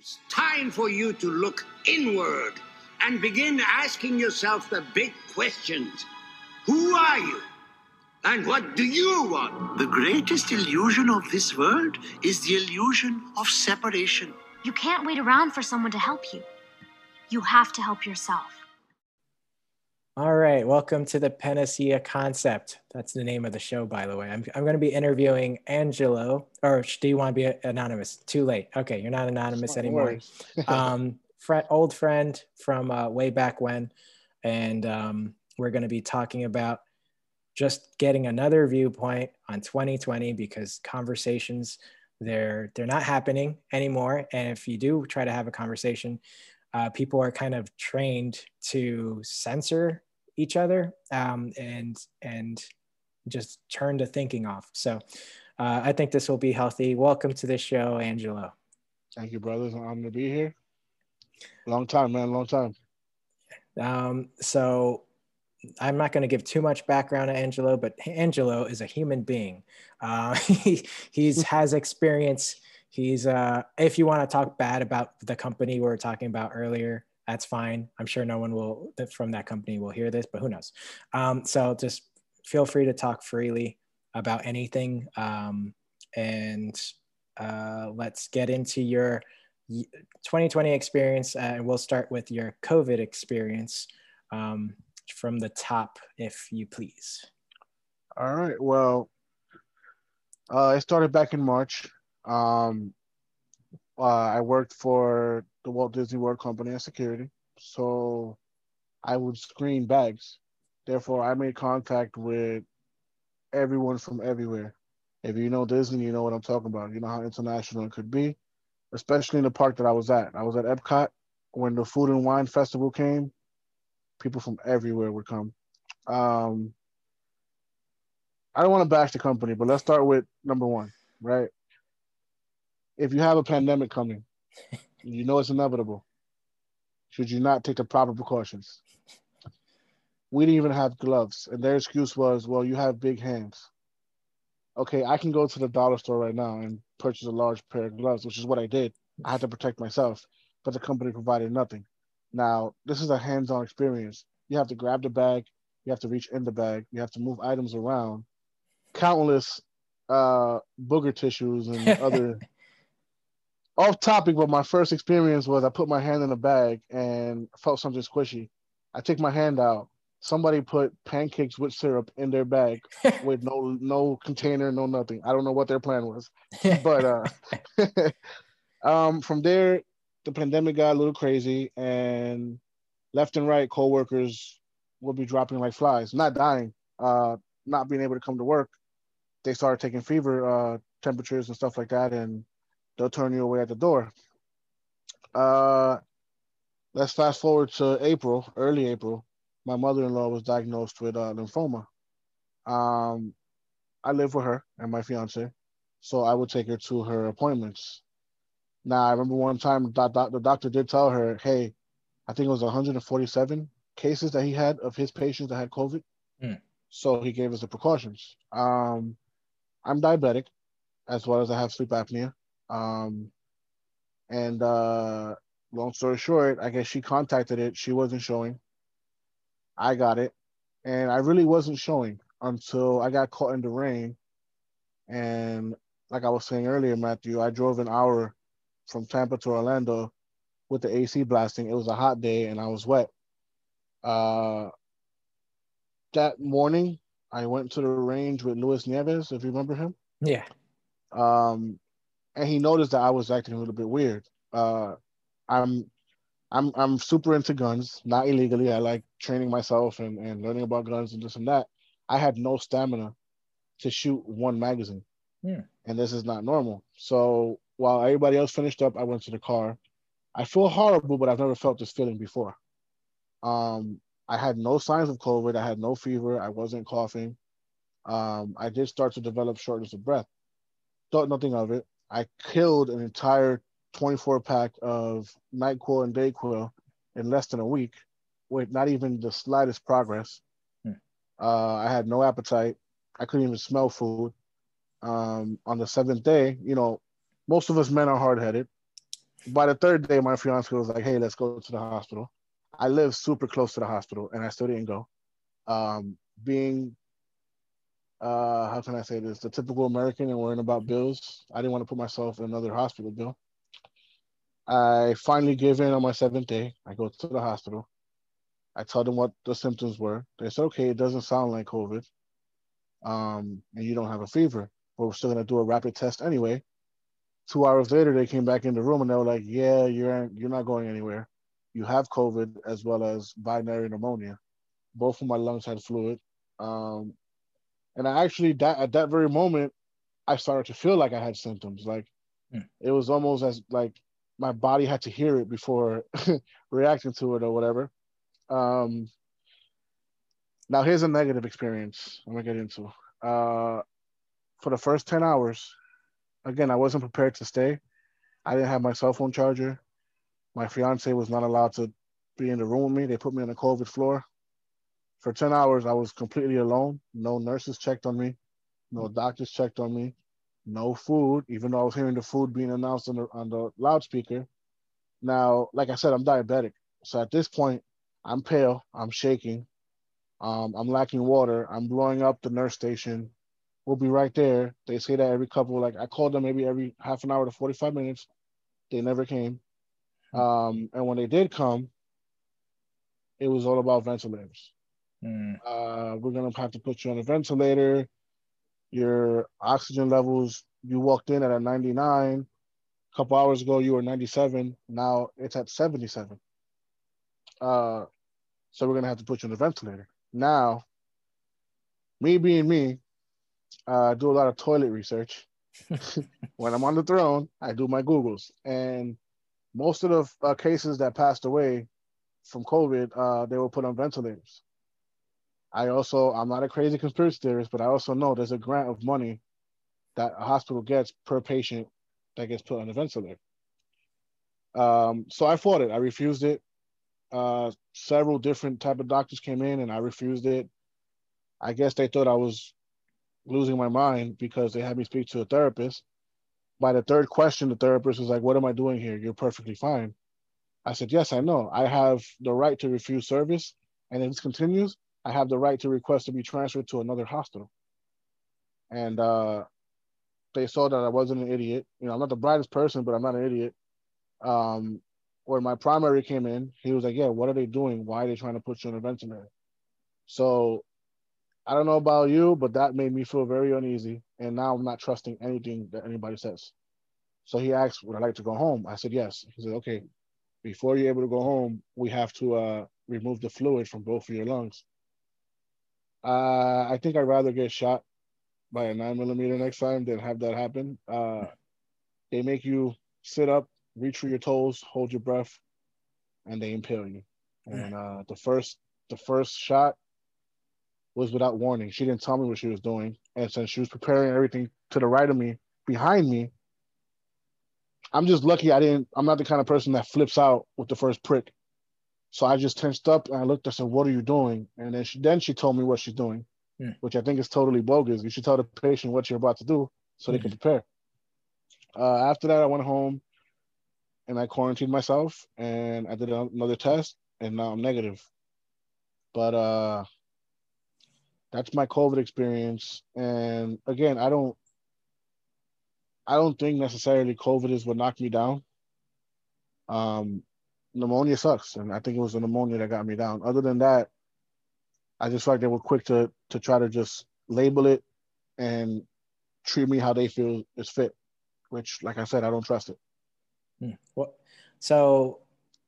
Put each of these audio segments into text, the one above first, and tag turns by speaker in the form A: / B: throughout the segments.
A: It's time for you to look inward and begin asking yourself the big questions. Who are you? And what do you want?
B: The greatest illusion of this world is the illusion of separation.
C: You can't wait around for someone to help you. You have to help yourself.
D: All right, welcome to the Panacea Concept. That's the name of the show, by the way. I'm, I'm going to be interviewing Angelo, or do you want to be anonymous? Too late. Okay, you're not anonymous anymore. um, friend, old friend from uh, way back when, and um, we're going to be talking about just getting another viewpoint on 2020 because conversations they're they're not happening anymore, and if you do try to have a conversation, uh, people are kind of trained to censor each other um, and and just turn the thinking off. So uh, I think this will be healthy. Welcome to the show, Angelo.
E: Thank you, brothers. I'm honored to be here. Long time, man. Long time.
D: Um, so I'm not going to give too much background to Angelo, but Angelo is a human being. Uh, he he's has experience. He's uh, if you want to talk bad about the company we were talking about earlier, that's fine. I'm sure no one will from that company will hear this, but who knows? Um, so just feel free to talk freely about anything, um, and uh, let's get into your 2020 experience, uh, and we'll start with your COVID experience um, from the top, if you please.
E: All right. Well, uh, it started back in March. Um, uh, I worked for the Walt Disney World Company as security. So I would screen bags. Therefore, I made contact with everyone from everywhere. If you know Disney, you know what I'm talking about. You know how international it could be, especially in the park that I was at. I was at Epcot when the Food and Wine Festival came. People from everywhere would come. Um, I don't want to bash the company, but let's start with number one, right? If you have a pandemic coming, you know it's inevitable. Should you not take the proper precautions? We didn't even have gloves, and their excuse was, "Well, you have big hands." Okay, I can go to the dollar store right now and purchase a large pair of gloves, which is what I did. I had to protect myself, but the company provided nothing. Now, this is a hands-on experience. You have to grab the bag, you have to reach in the bag, you have to move items around. Countless uh, booger tissues and other off topic, but my first experience was I put my hand in a bag and felt something squishy. I take my hand out. Somebody put pancakes with syrup in their bag with no no container, no nothing. I don't know what their plan was, but uh, um, from there, the pandemic got a little crazy, and left and right, coworkers would be dropping like flies, not dying, uh, not being able to come to work. They started taking fever uh, temperatures and stuff like that, and they'll turn you away at the door. Uh, let's fast forward to April, early April. My mother-in-law was diagnosed with uh, lymphoma. Um, I live with her and my fiance, so I would take her to her appointments. Now, I remember one time the doctor did tell her, "Hey, I think it was 147 cases that he had of his patients that had COVID." Mm. So he gave us the precautions. Um, I'm diabetic, as well as I have sleep apnea. Um, and uh, long story short, I guess she contacted it. She wasn't showing. I got it, and I really wasn't showing until I got caught in the rain. And like I was saying earlier, Matthew, I drove an hour from Tampa to Orlando with the AC blasting. It was a hot day and I was wet. Uh, that morning, I went to the range with Luis Nieves, if you remember him.
D: Yeah.
E: Um, and he noticed that I was acting a little bit weird. Uh, I'm I'm I'm super into guns, not illegally. I like training myself and, and learning about guns and this and that. I had no stamina to shoot one magazine.
D: Yeah.
E: And this is not normal. So while everybody else finished up, I went to the car. I feel horrible, but I've never felt this feeling before. Um, I had no signs of COVID. I had no fever. I wasn't coughing. Um, I did start to develop shortness of breath. Thought nothing of it. I killed an entire 24 pack of NyQuil and DayQuil in less than a week with not even the slightest progress. Hmm. Uh, I had no appetite. I couldn't even smell food. Um, on the seventh day, you know, most of us men are hard headed. by the third day, my fiance was like, "Hey, let's go to the hospital." I live super close to the hospital, and I still didn't go. Um, being, uh, how can I say this? The typical American and worrying about bills. I didn't want to put myself in another hospital bill. I finally gave in on my seventh day. I go to the hospital. I tell them what the symptoms were. They said, "Okay, it doesn't sound like COVID, um, and you don't have a fever, but we're still gonna do a rapid test anyway." Two hours later, they came back in the room and they were like, "Yeah, you're you're not going anywhere. You have COVID as well as binary pneumonia. Both of my lungs had fluid, um, and I actually that at that very moment, I started to feel like I had symptoms. Like
D: Hmm.
E: it was almost as like my body had to hear it before reacting to it or whatever. Um, now here's a negative experience I'm gonna get into. Uh, for the first 10 hours, again, I wasn't prepared to stay. I didn't have my cell phone charger. My fiance was not allowed to be in the room with me. They put me on the COVID floor. For 10 hours, I was completely alone. No nurses checked on me. No doctors checked on me. No food, even though I was hearing the food being announced on the, on the loudspeaker. Now, like I said, I'm diabetic. So at this point, I'm pale. I'm shaking. Um, I'm lacking water. I'm blowing up the nurse station. We'll be right there. They say that every couple, like I called them maybe every half an hour to 45 minutes. They never came. Um, and when they did come, it was all about ventilators.
D: Mm,
E: Uh, we're gonna have to put you on a ventilator. Your oxygen levels, you walked in at a 99. A couple hours ago, you were 97. Now it's at 77. Uh, so we're gonna have to put you on a ventilator. Now, me being me, uh, I do a lot of toilet research. when I'm on the throne, I do my Googles, and most of the uh, cases that passed away from COVID, uh, they were put on ventilators. I also, I'm not a crazy conspiracy theorist, but I also know there's a grant of money that a hospital gets per patient that gets put on a ventilator. Um, so I fought it. I refused it. Uh, several different type of doctors came in, and I refused it. I guess they thought I was losing my mind because they had me speak to a therapist. By the third question, the therapist was like, "What am I doing here? You're perfectly fine." I said, "Yes, I know. I have the right to refuse service, and if this continues, I have the right to request to be transferred to another hospital." And uh, they saw that I wasn't an idiot. You know, I'm not the brightest person, but I'm not an idiot. Um, when my primary came in, he was like, "Yeah, what are they doing? Why are they trying to put you on a ventilator?" So I don't know about you, but that made me feel very uneasy. And now I'm not trusting anything that anybody says. So he asked, Would I like to go home? I said, Yes. He said, Okay, before you're able to go home, we have to uh, remove the fluid from both of your lungs. Uh, I think I'd rather get shot by a nine millimeter next time than have that happen. Uh, they make you sit up, reach for your toes, hold your breath, and they impale you. And uh, the first the first shot was without warning. She didn't tell me what she was doing. And since she was preparing everything to the right of me, behind me, I'm just lucky I didn't, I'm not the kind of person that flips out with the first prick. So I just tensed up and I looked, I said, What are you doing? And then she then she told me what she's doing,
D: Hmm.
E: which I think is totally bogus. You should tell the patient what you're about to do so they can prepare. Uh, after that, I went home and I quarantined myself and I did another test and now I'm negative. But uh that's my COVID experience. And again, I don't I don't think necessarily COVID is what knocked me down. Um pneumonia sucks. And I think it was the pneumonia that got me down. Other than that, I just feel like they were quick to to try to just label it and treat me how they feel is fit, which like I said, I don't trust it.
D: Hmm. Well, so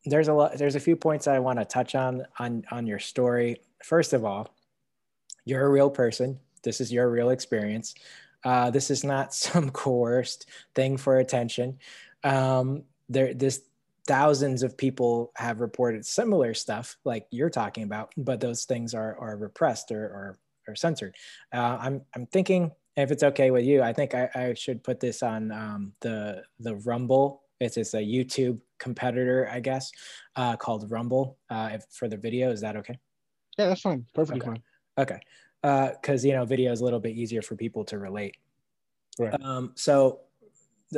D: there's a lot. There's a few points I want to touch on on on your story. First of all, you're a real person. This is your real experience. Uh, this is not some coerced thing for attention. Um, there, this thousands of people have reported similar stuff like you're talking about, but those things are are repressed or or, or censored. Uh, I'm I'm thinking if it's okay with you, I think I, I should put this on um, the the Rumble. It's it's a YouTube competitor, I guess, uh, called Rumble uh, if, for the video. Is that okay?
E: Yeah, that's fine. Perfectly
D: Okay.
E: fine.
D: Okay. Because, you know, video is a little bit easier for people to relate.
E: Right.
D: Um, so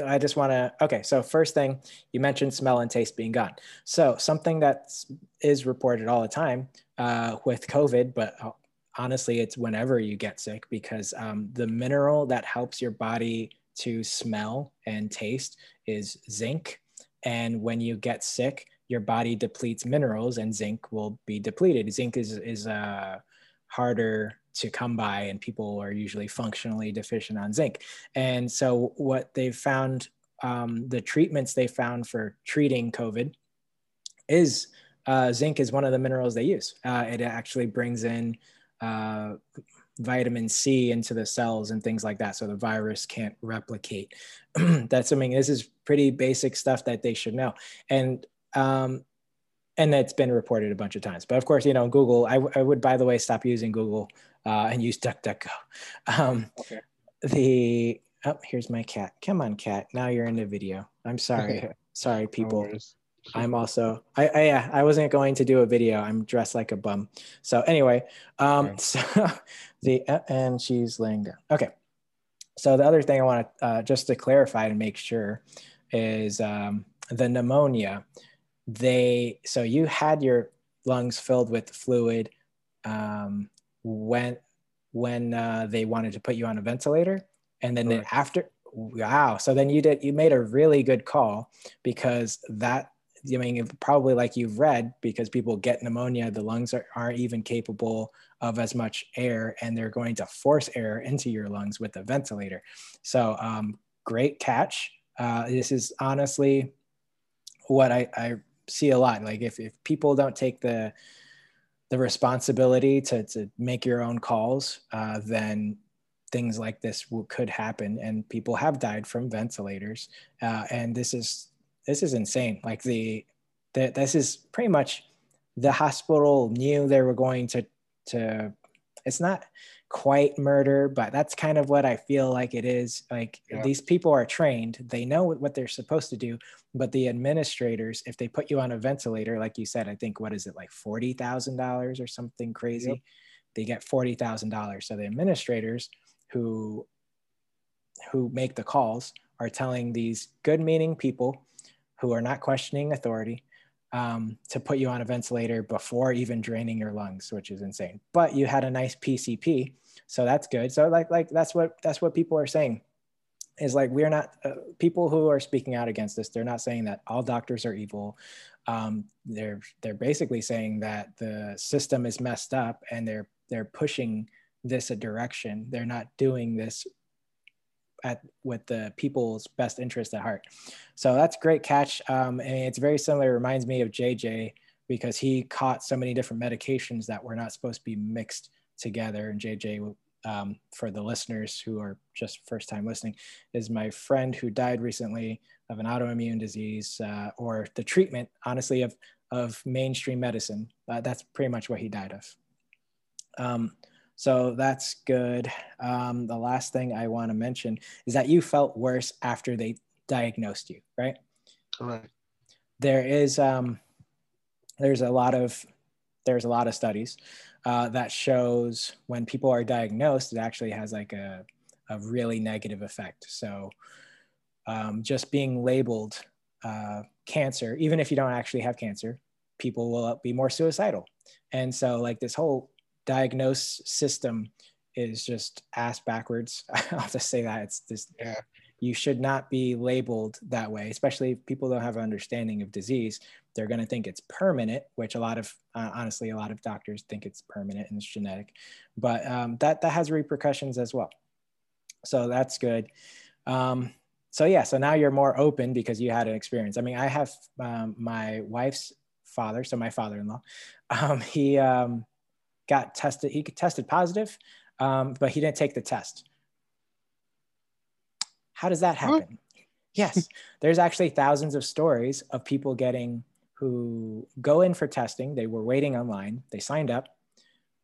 D: I just want to. Okay, so first thing you mentioned smell and taste being gone. So something that is reported all the time uh, with COVID, but uh, honestly, it's whenever you get sick because um, the mineral that helps your body to smell and taste is zinc. And when you get sick, your body depletes minerals, and zinc will be depleted. Zinc is is a harder to come by and people are usually functionally deficient on zinc and so what they've found um, the treatments they found for treating covid is uh, zinc is one of the minerals they use uh, it actually brings in uh, vitamin c into the cells and things like that so the virus can't replicate that's i this is pretty basic stuff that they should know and um, and it's been reported a bunch of times. But of course, you know, Google. I, I would, by the way, stop using Google uh, and use DuckDuckGo. Um, okay. The oh, here's my cat. Come on, cat. Now you're in the video. I'm sorry. sorry, people. No I'm also I, I yeah I wasn't going to do a video. I'm dressed like a bum. So anyway, um, okay. so the uh, and she's laying down. Okay. So the other thing I want to uh, just to clarify to make sure is um, the pneumonia they so you had your lungs filled with fluid um, when when uh, they wanted to put you on a ventilator and then, after wow so then you did you made a really good call because that I mean, probably like you've read, because people get pneumonia, the lungs are, aren't even capable of as much air, and they're going to force air into your lungs with a ventilator. So, um, great catch. Uh, this is honestly what I, I see a lot. Like if, if people don't take the the responsibility to, to make your own calls, uh, then things like this will, could happen. And people have died from ventilators. Uh, and this is this is insane. Like the, the this is pretty much the hospital knew they were going to to. It's not quite murder, but that's kind of what I feel like it is. Like yeah. these people are trained, they know what they're supposed to do, but the administrators, if they put you on a ventilator, like you said, I think what is it like forty thousand dollars or something crazy, yep. they get forty thousand dollars. So the administrators who who make the calls are telling these good-meaning people who are not questioning authority um, to put you on a ventilator before even draining your lungs, which is insane. But you had a nice PCP so that's good. So like like that's what that's what people are saying is like we're not uh, people who are speaking out against this they're not saying that all doctors are evil. Um, they're they're basically saying that the system is messed up and they're they're pushing this a direction. They're not doing this at with the people's best interest at heart. So that's great catch. Um, and it's very similar. It reminds me of jj because he caught so many different medications that were not supposed to be mixed together. And JJ, um, for the listeners who are just first time listening, is my friend who died recently of an autoimmune disease uh, or the treatment, honestly, of, of mainstream medicine. Uh, that's pretty much what he died of. Um, so that's good. Um, the last thing I want to mention is that you felt worse after they diagnosed you, right?
E: Correct.
D: There is um, there's a lot of there's a lot of studies uh, that shows when people are diagnosed, it actually has like a, a really negative effect. So um, just being labeled uh, cancer, even if you don't actually have cancer, people will be more suicidal. And so like this whole diagnose system is just ass backwards. I'll just say that it's just yeah you should not be labeled that way, especially if people don't have an understanding of disease. They're going to think it's permanent, which a lot of, uh, honestly, a lot of doctors think it's permanent and it's genetic, but um, that, that has repercussions as well. So that's good. Um, so yeah, so now you're more open because you had an experience. I mean, I have um, my wife's father, so my father-in-law, um, he um, got tested, he tested positive, um, but he didn't take the test. How does that happen? yes, there's actually thousands of stories of people getting who go in for testing. They were waiting online, they signed up,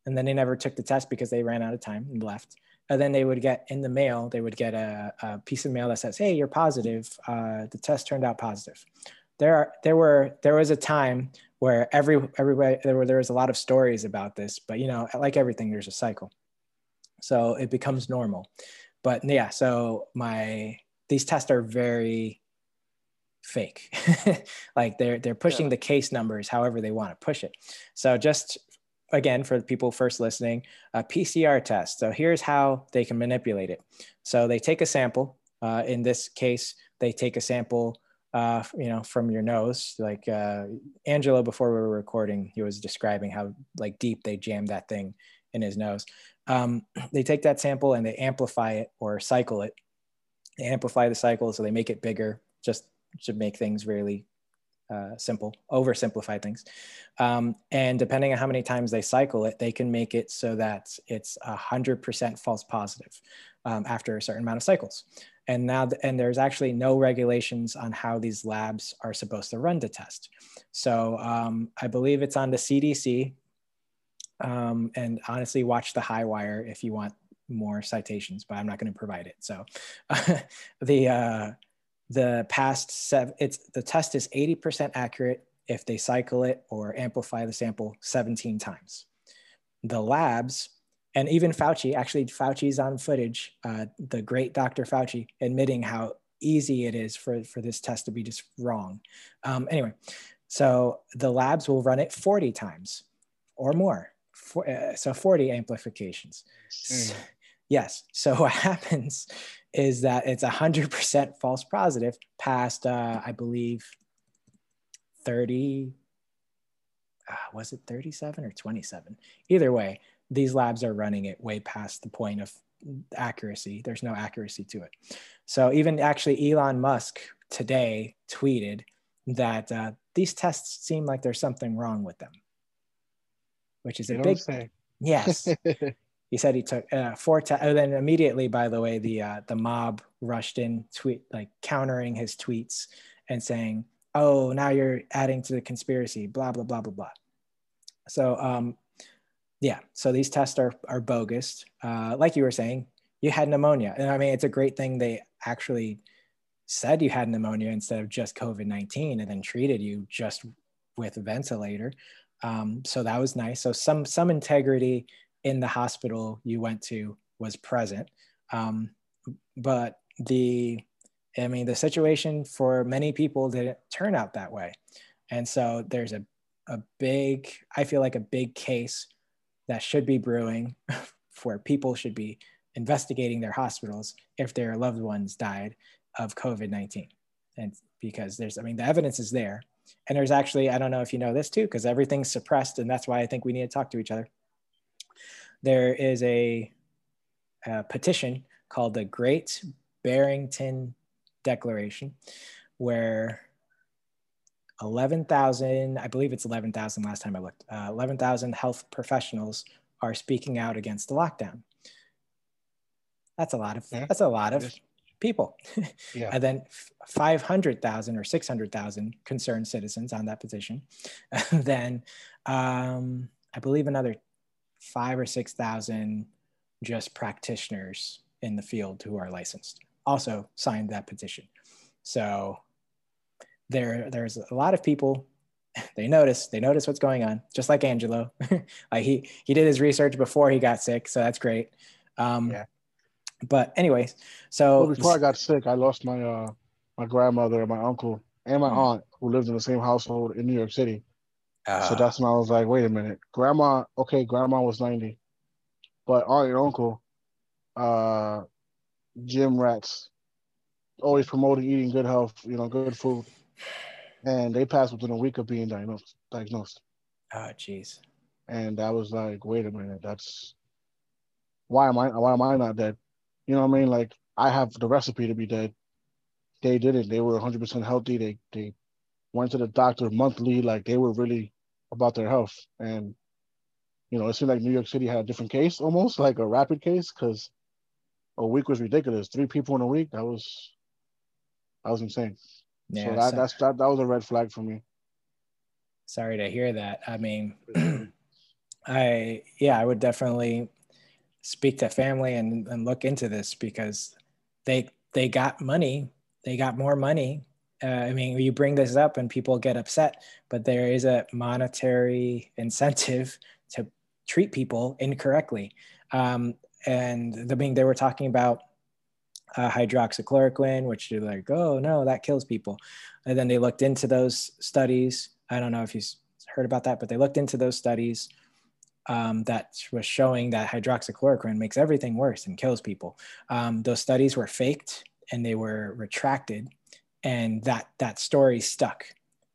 D: and then they never took the test because they ran out of time and left. And then they would get in the mail, they would get a, a piece of mail that says, "Hey, you're positive. Uh, the test turned out positive." There, are, there were, there was a time where every, everybody, there were, there was a lot of stories about this, but you know, like everything, there's a cycle. So it becomes normal but yeah, so my these tests are very fake. like they're they're pushing
E: Yeah.
D: the case numbers however they want to push it. So just again for the people first listening, a PCR test. So here's how they can manipulate it. So they take a sample. Uh, in this case, they take a sample, uh, you know, from your nose. Like uh, Angelo, before we were recording, he was describing how like deep they jammed that thing in his nose. Um, they take that sample and they amplify it or cycle it. They amplify the cycle so they make it bigger, just to make things really uh, simple, oversimplify things. Um, and depending on how many times they cycle it, they can make it so that it's a hundred percent false positive um, after a certain amount of cycles. And now, th- and there's actually no regulations on how these labs are supposed to run the test. So um, I believe it's on the CDC. Um, and honestly, watch the high wire if you want more citations, but I'm not going to provide it. So the uh, the past seven, it's the test is 80% accurate if they cycle it or amplify the sample 17 times. The labs, and even Fauci, actually, Fauci's on footage, uh, the great Dr. Fauci admitting how easy it is for, for this test to be just wrong. Um, anyway, so the labs will run it 40 times or more. For, uh, so 40 amplifications. S- Yes. So what happens is that it's 100% false positive past, uh, I believe, 30, uh, was it 37 or 27? Either way, these labs are running it way past the point of accuracy. There's no accuracy to it. So even actually Elon Musk today tweeted that uh, these tests seem like there's something wrong with them, which is a
E: You know
D: big,
E: what
D: yes. he said he took uh, four te- oh, then immediately by the way the uh, the mob rushed in tweet like countering his tweets and saying oh now you're adding to the conspiracy blah blah blah blah blah. So um yeah so these tests are are bogus. Uh, like you were saying you had pneumonia. And i mean it's a great thing they actually said you had pneumonia instead of just covid-19 and then treated you just with a ventilator um, so that was nice so some some integrity in the hospital you went to was present. Um, but the, I mean, the situation for many people didn't turn out that way. And so there's a, a big, I feel like a big case that should be brewing where people should be investigating their hospitals if their loved ones died of COVID 19. And because there's, I mean, the evidence is there. And there's actually, I don't know if you know this too, because everything's suppressed. And that's why I think we need to talk to each other there is a, a petition called the Great Barrington Declaration, where 11,000, I believe it's 11,000 last time I looked, uh, 11,000 health professionals are speaking out against the lockdown. That's a lot of,
E: Yeah.
D: that's a lot of. People.
E: Yeah.
D: and then 500,000 or 600,000 concerned citizens on that petition. And then um, I believe another five or 6,000 just practitioners in the field who are licensed also signed that petition. So there, there's a lot of people. They notice, they notice what's going on, just like Angelo. like he, he did his research before he got sick. So that's great. Um,
E: Yeah.
D: But anyways, so
E: Well, before I got sick, I lost my uh my grandmother, and my uncle, and my
D: Hmm.
E: aunt who lived in the same household in New York City. so
D: uh,
E: that's when I was like, wait a minute, grandma. Okay, grandma was ninety, but aunt and uncle, uh, gym rats, always promoting eating good health, you know, good food, and they passed within a week of being diagnosed. Diagnosed,
D: oh, geez.
E: and I was like, wait a minute, that's why am I why am I not dead? You know what I mean? Like I have the recipe to be dead. They did it. They were 100% healthy. They they went to the doctor monthly. Like they were really about their health. And you know, it seemed like New York City had a different case, almost like a rapid case, because a week was ridiculous. Three people in a week. That was that was insane.
D: Yeah,
E: so that that's that, that was a red flag for me.
D: sorry to hear that. I mean, I yeah, I would definitely speak to family and, and look into this because they they got money, they got more money. Uh, I mean, you bring this up and people get upset, but there is a monetary incentive to treat people incorrectly. Um, and the being they were talking about uh, hydroxychloroquine, which they're like, oh no, that kills people. And then they looked into those studies. I don't know if you've heard about that, but they looked into those studies um, that was showing that hydroxychloroquine makes everything worse and kills people. Um, those studies were faked and they were retracted, and that that story stuck.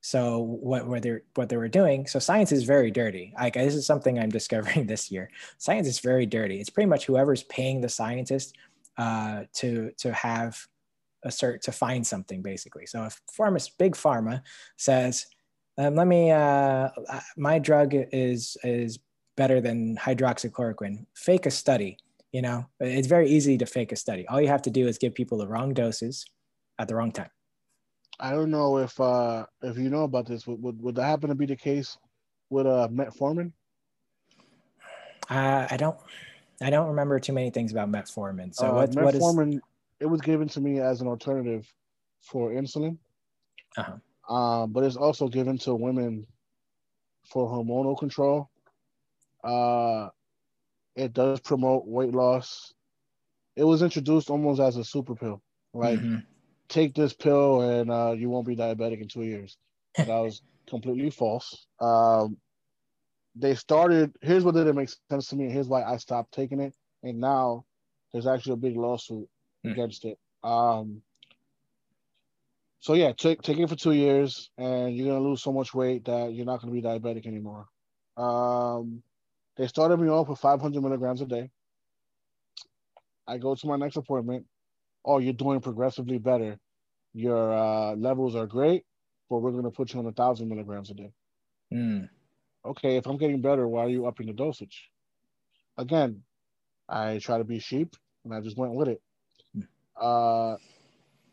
D: So what were they what they were doing? So science is very dirty. This is something I'm discovering this year. Science is very dirty. It's pretty much whoever's paying the scientist uh, to to have a cert to find something basically. So if pharma, big pharma says, um, "Let me, uh, uh, my drug is is better than hydroxychloroquine," fake a study. You know, it's very easy to fake a study. All you have to do is give people the wrong doses at the wrong time.
E: I don't know if uh if you know about this. Would would, would that happen to be the case with uh metformin?
D: Uh, I don't. I don't remember too many things about metformin. So
E: uh,
D: what,
E: metformin,
D: what is?
E: It was given to me as an alternative for insulin,
D: Uh-huh.
E: um, but it's also given to women for hormonal control. Uh, it does promote weight loss. It was introduced almost as a super pill, like
D: Mhm.
E: take this pill and uh, you won't be diabetic in two years. That was completely false. Um, they started. Here's what didn't make sense to me. and Here's why I stopped taking it. And now there's actually a big lawsuit
D: Hmm.
E: against it. Um, so yeah, take take it for two years, and you're gonna lose so much weight that you're not gonna be diabetic anymore. Um, they started me off with 500 milligrams a day. I go to my next appointment. Oh, you're doing progressively better. Your uh, levels are great, but we're gonna put you on a thousand milligrams a day
D: Mm.
E: okay, if I'm getting better, why are you upping the dosage? Again, I try to be sheep and I just went with it. Uh,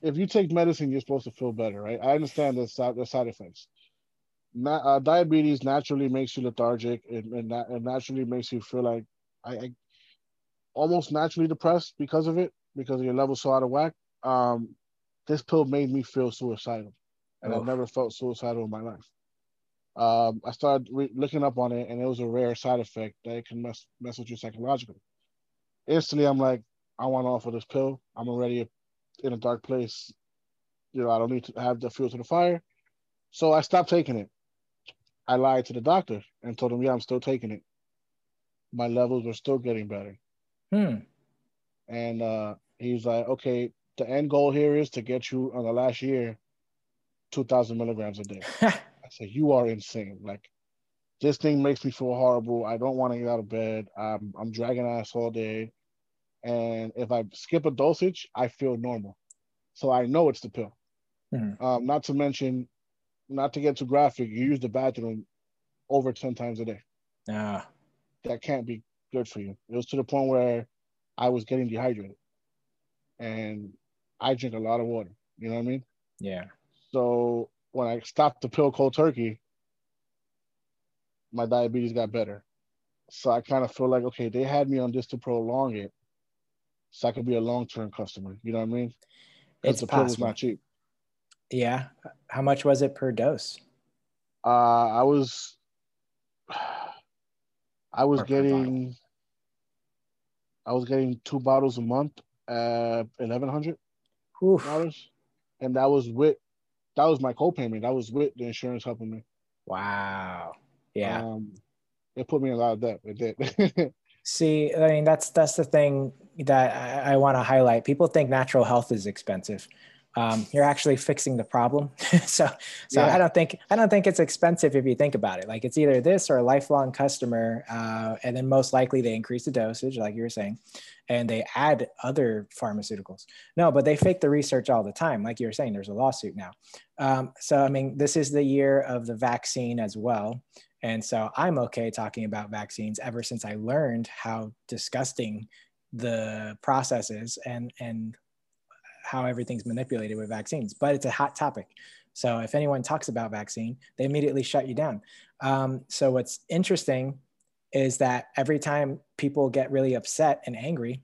E: if you take medicine, you're supposed to feel better, right? I understand the side, the side effects. Na- uh, diabetes naturally makes you lethargic and, and naturally makes you feel like I, I almost naturally depressed because of it, because your levels so out of whack. Um, this pill made me feel suicidal, and I've never felt suicidal in my life um, I started re- looking up on it, and it was a rare side effect that it can mess mess with you psychologically. Instantly, I'm like, I want off of this pill. I'm already in a dark place. You know, I don't need to have the fuel to the fire. So I stopped taking it. I lied to the doctor and told him, yeah, I'm still taking it. My levels were still getting better.
D: Hmm.
E: And uh, he's like, okay, the end goal here is to get you on the last year, 2,000 milligrams a day. I said, you are insane. Like, this thing makes me feel horrible. I don't want to get out of bed. I'm, I'm dragging ass all day. And if I skip a dosage, I feel normal. So I know it's the pill.
D: Mhm.
E: Um, not to mention, not to get too graphic, you use the bathroom over 10 times a day.
D: Ah,
E: That can't be good for you. It was to the point where I was getting dehydrated. And I drink a lot of water. You know what I mean?
D: yeah.
E: So when I stopped the pill cold turkey, my diabetes got better. So I kind of feel like, okay, they had me on this to prolong it so I could be a long term customer. You know what I mean? 'Cause
D: It's
E: the pill was
D: possible.
E: not cheap.
D: Yeah. How much was it per dose?
E: Uh, I was, I was
D: Or
E: getting, I was getting two bottles a month at eleven hundred dollars, and that was with, that was my copayment. That was with the insurance helping me.
D: Wow. Yeah.
E: Um, it put me in a lot of debt. It did.
D: See, I mean, that's that's the thing that I, I want to highlight. People think natural health is expensive. Um, you're actually fixing the problem. so, so
E: Yeah.
D: I don't think I don't think it's expensive if you think about it. Like it's either this or a lifelong customer, uh, and then most likely they increase the dosage, like you were saying, and they add other pharmaceuticals. No, but they fake the research all the time, like you were saying. There's a lawsuit now. Um, so, I mean, this is the year of the vaccine as well. And so I'm okay talking about vaccines ever since I learned how disgusting the process is and, and how everything's manipulated with vaccines. But it's a hot topic. So if anyone talks about vaccine, they immediately shut you down. Um, so what's interesting is that every time people get really upset and angry,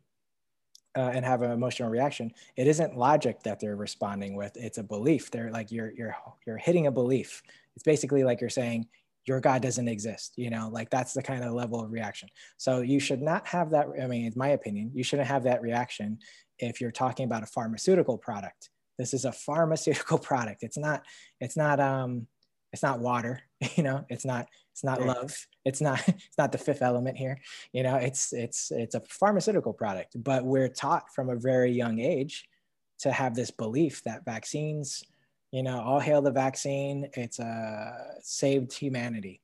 D: uh, and have an emotional reaction, it isn't logic that they're responding with. It's a belief. They're like you're you're you're hitting a belief. It's basically like you're saying your God doesn't exist. You know, like that's the kind of level of reaction. So you should not have that. I mean, in my opinion. You shouldn't have that reaction if you're talking about a pharmaceutical product. This is a pharmaceutical product. It's not, it's not, um, it's not water, you know, it's not, it's not love. It's not, it's not the fifth element here. You know, it's, it's, it's a pharmaceutical product, but we're taught from a very young age to have this belief that vaccines, you know, all hail the vaccine. It's uh, saved humanity.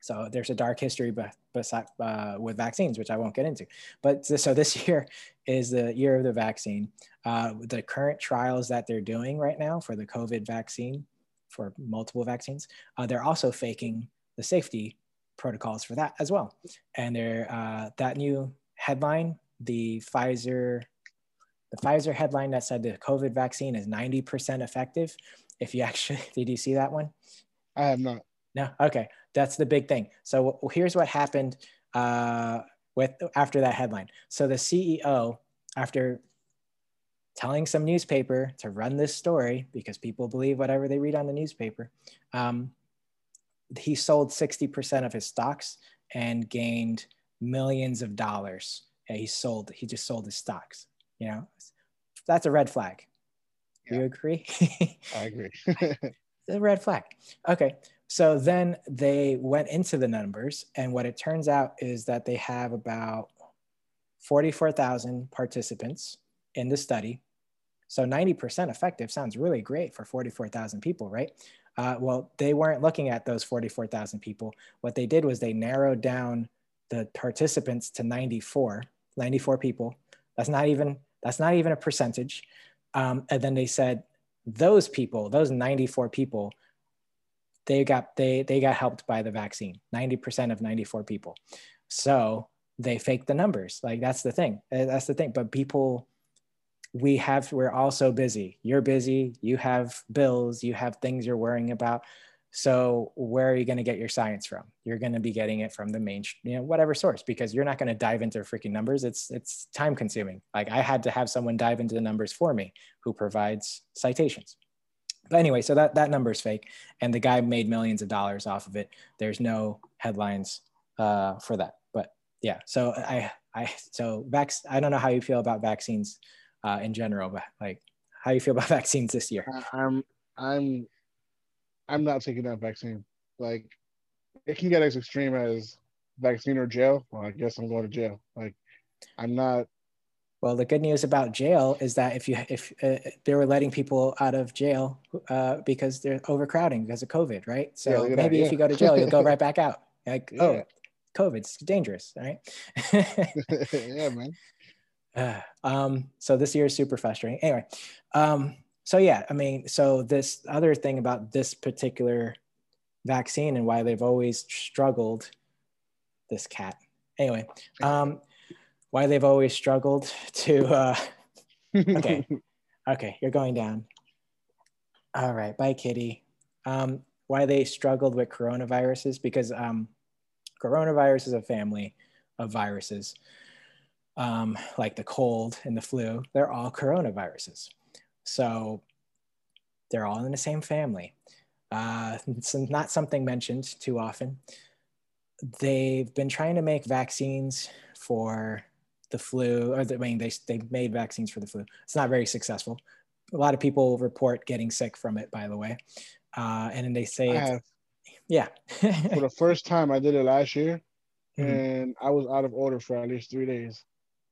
D: So there's a dark history uh, with vaccines, which I won't get into. But so this year is the year of the vaccine. Uh, the current trials that they're doing right now for the COVID vaccine, for multiple vaccines, uh, they're also faking the safety protocols for that as well. And they're uh, that new headline, the Pfizer, the Pfizer headline that said the COVID vaccine is 90% effective. If you actually, did you see that one?
E: I have not.
D: No, okay, that's the big thing. So here's what happened uh, with after that headline. So the CEO, after telling some newspaper to run this story because people believe whatever they read on the newspaper, um, he sold 60% of his stocks and gained millions of dollars. Yeah, he sold. He just sold his stocks. You know, that's a red flag. You agree?
E: I agree.
D: a red flag. Okay. So then they went into the numbers, and what it turns out is that they have about 44,000 participants in the study. So 90% effective sounds really great for 44,000 people, right? Uh, well, they weren't looking at those 44,000 people. What they did was they narrowed down the participants to 94, 94 people. That's not even that's not even a percentage. Um, and then they said those people, those 94 people, they got they they got helped by the vaccine 90% of 94 people. So they fake the numbers. Like that's the thing. Uh, that's the thing. But people we have we're all so busy. You're busy. You have bills. You have things you're worrying about. So where are you going to get your science from? You're going to be getting it from the main you know whatever source because you're not going to dive into freaking numbers. It's it's time consuming. Like i had to have someone dive into the numbers for me who provides citations but anyway, so that that number is fake, and the guy made millions of dollars off of it. There's no headlines uh, for that, but yeah. So I I so vac- I don't know how you feel about vaccines uh, in general, but like how you feel about vaccines this year.
E: I'm I'm I'm not taking that vaccine. Like it can get as extreme as vaccine or jail. Well, I guess I'm going to jail. Like I'm not
D: Well, the good news about jail is that if you if uh, they were letting people out of jail uh, because they're overcrowding because of COVID, right? So
E: that,
D: maybe if you go to jail, you'll go right back out. Like,
E: Yeah.
D: oh, COVID's dangerous, right?
E: yeah, man.
D: Uh, um, so this year is super frustrating. Anyway, um, so yeah, I mean, so this other thing about this particular vaccine and why they've always struggled, this cat. Anyway, um, why they've always struggled to. Uh, Okay. okay, you're going down. All right, bye, kitty. Um, why they struggled with coronaviruses because um, coronavirus is a family of viruses um, like the cold and the flu, they're all coronaviruses. So they're all in the same family. Uh, it's not something mentioned too often. They've been trying to make vaccines for the flu, or the, I mean, they, they made vaccines for the flu. It's not very successful. A lot of people report getting sick from it, by the way. Uh, and then they say, it's-
E: have,
D: yeah.
E: for the first time, I did it last year,
D: Mhm.
E: and I was out of order for at least three days.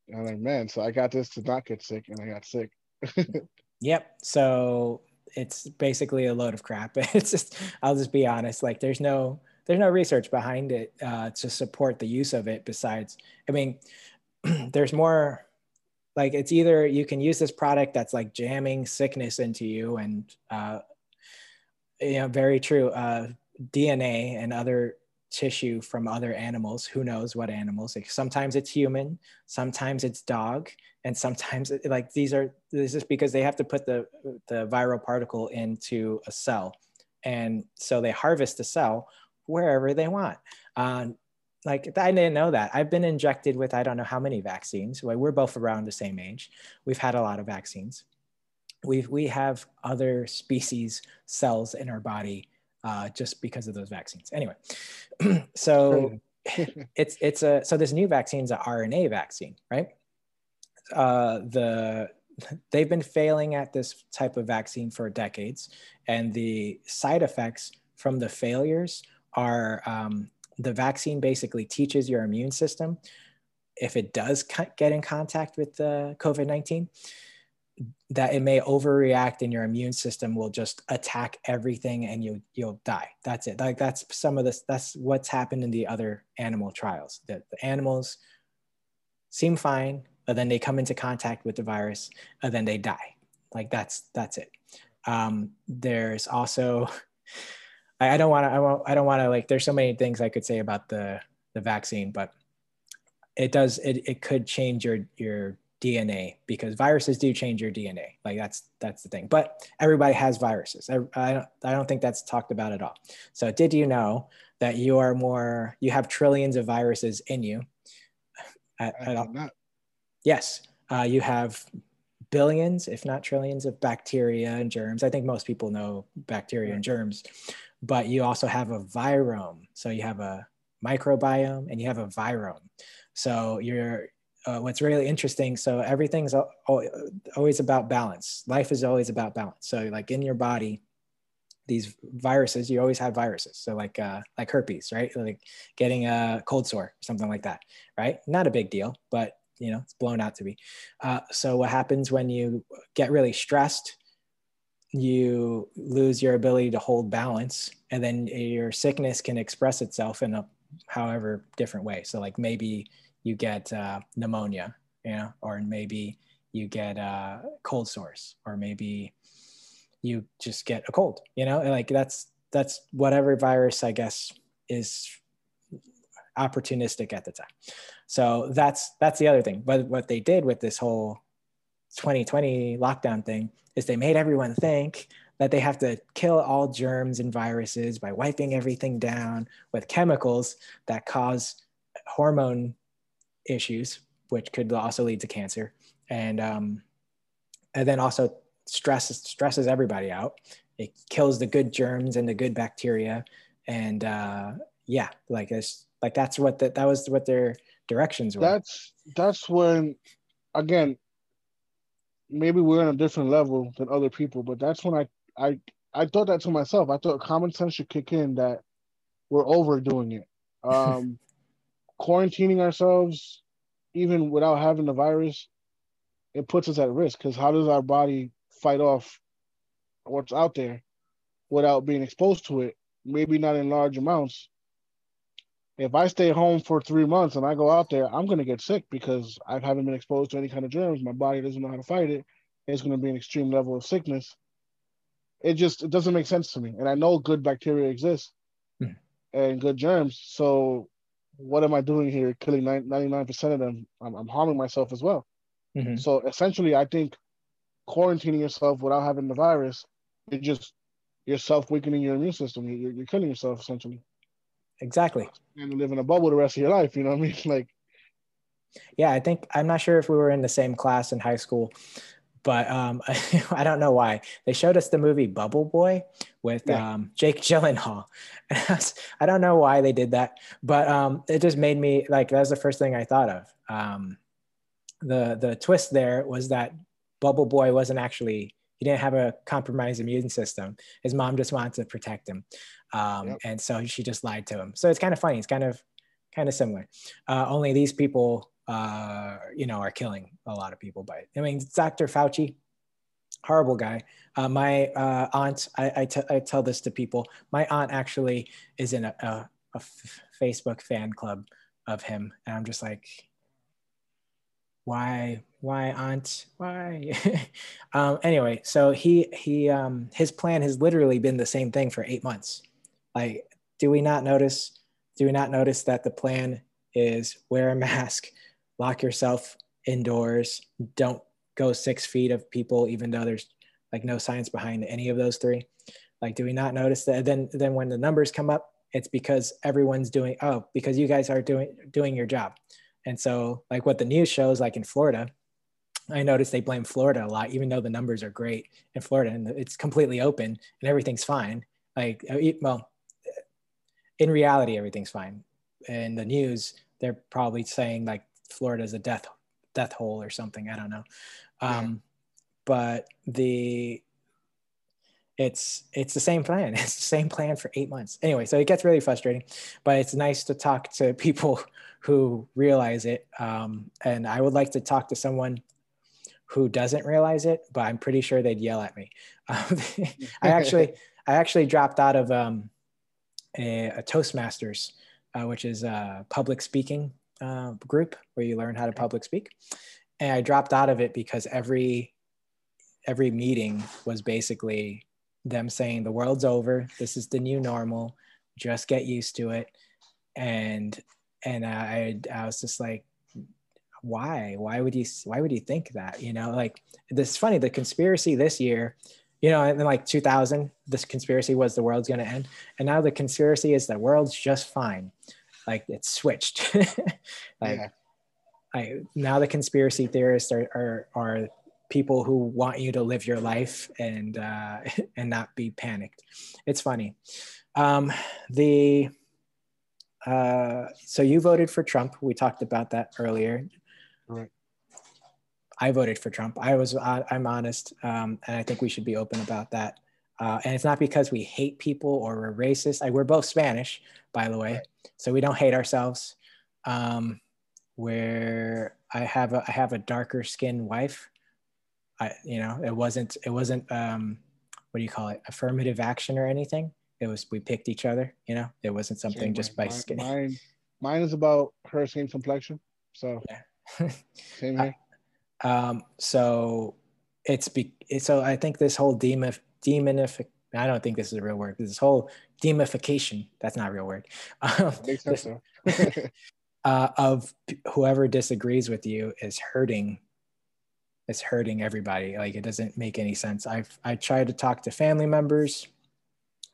E: And I'm like, man, so I got this to not get sick, and I got sick.
D: Yep. So it's basically a load of crap. It's just, I'll just be honest. Like, there's no, there's no research behind it uh, to support the use of it. Besides, I mean, there's more. Like, it's either you can use this product that's like jamming sickness into you, and uh, you know, very true. Uh, DNA and other tissue from other animals. Who knows what animals? Like, sometimes it's human, sometimes it's dog, and sometimes it- like these are this is because they have to put the the viral particle into a cell and so they harvest the cell wherever they want um, like i didn't know that. I've been injected with i don't know how many vaccines we're both around the same age. We've had a lot of vaccines. We've, we have other species cells in our body uh, just because of those vaccines. Anyway so it's it's a so this new vaccine is an rna vaccine right? Uh, the they've been failing at this type of vaccine for decades, and the side effects from the failures are um, the vaccine basically teaches your immune system if it does get in contact with the COVID 19, that it may overreact and your immune system will just attack everything and you you'll die. That's it. Like that's some of this that's what's happened in the other animal trials. That the animals seem fine but then they come into contact with the virus and then they die. Like that's that's it. Um, there's also i, I don't want to i won't i don't want to like there's so many things i could say about the the vaccine but it does it, it could change your your DNA because viruses do change your DNA. Like that's that's the thing. But everybody has viruses. I, I don't I don't think that's talked about at all. So did you know that you are more you have trillions of viruses in you? At, at all? Yes, uh, you have billions, if not trillions, of bacteria and germs. I think most people know bacteria and germs, but you also have a virome. So you have a microbiome and you have a virome. So you're uh, what's really interesting so everything's always about balance. Life is always about balance. So like in your body these viruses you always have viruses. So like uh, like herpes right? Like getting a cold sore something like that right? Not a big deal but you know it's blown out to be. Uh, so what happens when you get really stressed you lose your ability to hold balance and then your sickness can express itself in a however different way so like maybe you get uh, pneumonia, you know, or maybe you get a cold sores, or maybe you just get a cold, you know, and like that's that's whatever virus I guess is opportunistic at the time. So that's that's the other thing. But what they did with this whole 2020 lockdown thing is they made everyone think that they have to kill all germs and viruses by wiping everything down with chemicals that cause hormone issues, which could also lead to cancer. And, um, and then also stress stresses everybody out. It kills the good germs and the good bacteria. And uh, yeah, like it's like that's what the, that was what their directions were.
E: That's that's when, again, maybe we're on a different level than other people, but that's when I I I thought that to myself. I thought common sense should kick in that we're overdoing it. Um, quarantining ourselves, even without having the virus, it puts us at risk because how does our body fight off what's out there without being exposed to it? Maybe not in large amounts. If I stay home for three months and I go out there, I'm going to get sick because I haven't been exposed to any kind of germs. My body doesn't know how to fight it. It's going to be an extreme level of sickness. It just it doesn't make sense to me. And I know good bacteria exists hmm. and good germs. So what am I doing here? Killing 99% of them. I'm, I'm harming myself as well. Mm-hmm. So essentially, I think quarantining yourself without having the virus, you're just you're self weakening your immune system. You're, you're killing yourself essentially.
D: Exactly.
E: And live in a bubble the rest of your life. You know what I mean? Like,
D: yeah, I think I'm not sure if we were in the same class in high school, but um, I don't know why they showed us the movie Bubble Boy with yeah. um, Jake Gyllenhaal. I don't know why they did that, but um, it just made me like that was the first thing I thought of. Um, the the twist there was that Bubble Boy wasn't actually he didn't have a compromised immune system. His mom just wanted to protect him, um, yep. and so she just lied to him. So it's kind of funny. It's kind of kind of similar. Uh, only these people uh, you know, are killing a lot of people by it. I mean, Dr. Fauci, horrible guy. Uh, my uh, aunt, I, I, t- I tell this to people. My aunt actually is in a, a, a f- Facebook fan club of him, and I'm just like, why, why, aunt, why? um, anyway, so he he um, his plan has literally been the same thing for eight months. Like, do we not notice? Do we not notice that the plan is wear a mask, lock yourself indoors. Don't go six feet of people, even though there's like no science behind any of those three. Like, do we not notice that? Then, then when the numbers come up, it's because everyone's doing oh because you guys are doing doing your job. And so, like what the news shows, like in Florida, I noticed they blame Florida a lot, even though the numbers are great in Florida and it's completely open and everything's fine. Like, uh, well, in reality, everything's fine. In the news, they're probably saying like Florida is a death death hole or something. I don't know. Um, But the it's it's the same plan. It's the same plan for eight months. Anyway, so it gets really frustrating, but it's nice to talk to people who realize it. Um, and I would like to talk to someone who doesn't realize it, but I'm pretty sure they'd yell at me. Um, I actually I actually dropped out of um, a, a Toastmasters, uh, which is a public speaking uh, group where you learn how to public speak, and I dropped out of it because every every meeting was basically them saying the world's over. This is the new normal. Just get used to it. And and i i was just like why? Why would you why would you think that? You know like this funny the conspiracy this year you know in like 2000 this conspiracy was the world's going to end and now the conspiracy is the world's just fine. Like it's switched. Like
E: Yeah.
D: I, now the conspiracy theorists are, are are people who want you to live your life and uh, and not be panicked. It's funny. Um, the uh, so you voted for Trump. We talked about that earlier.
E: Right.
D: I voted for Trump. I was uh, I'm honest, um, and I think we should be open about that. Uh, and it's not because we hate people or we're racist. Like, we're both Spanish, by the way, so we don't hate ourselves. Um, where I have a I have a darker skinned wife. I you know it wasn't it wasn't um, what do you call it affirmative action or anything. It was we picked each other. You know it wasn't something
E: Same
D: just
E: way.
D: by
E: Mine-
D: skin.
E: Mine, mine is about her skin complexion. So same here.
D: um, so it's be so I think this whole demon demonific I don't think this is a real word. This whole demification that's not a real word. Um,
E: Makes sense
D: uh, of whoever disagrees with you is hurting it's hurting everybody like it doesn't make any sense. I've i tried to talk to family members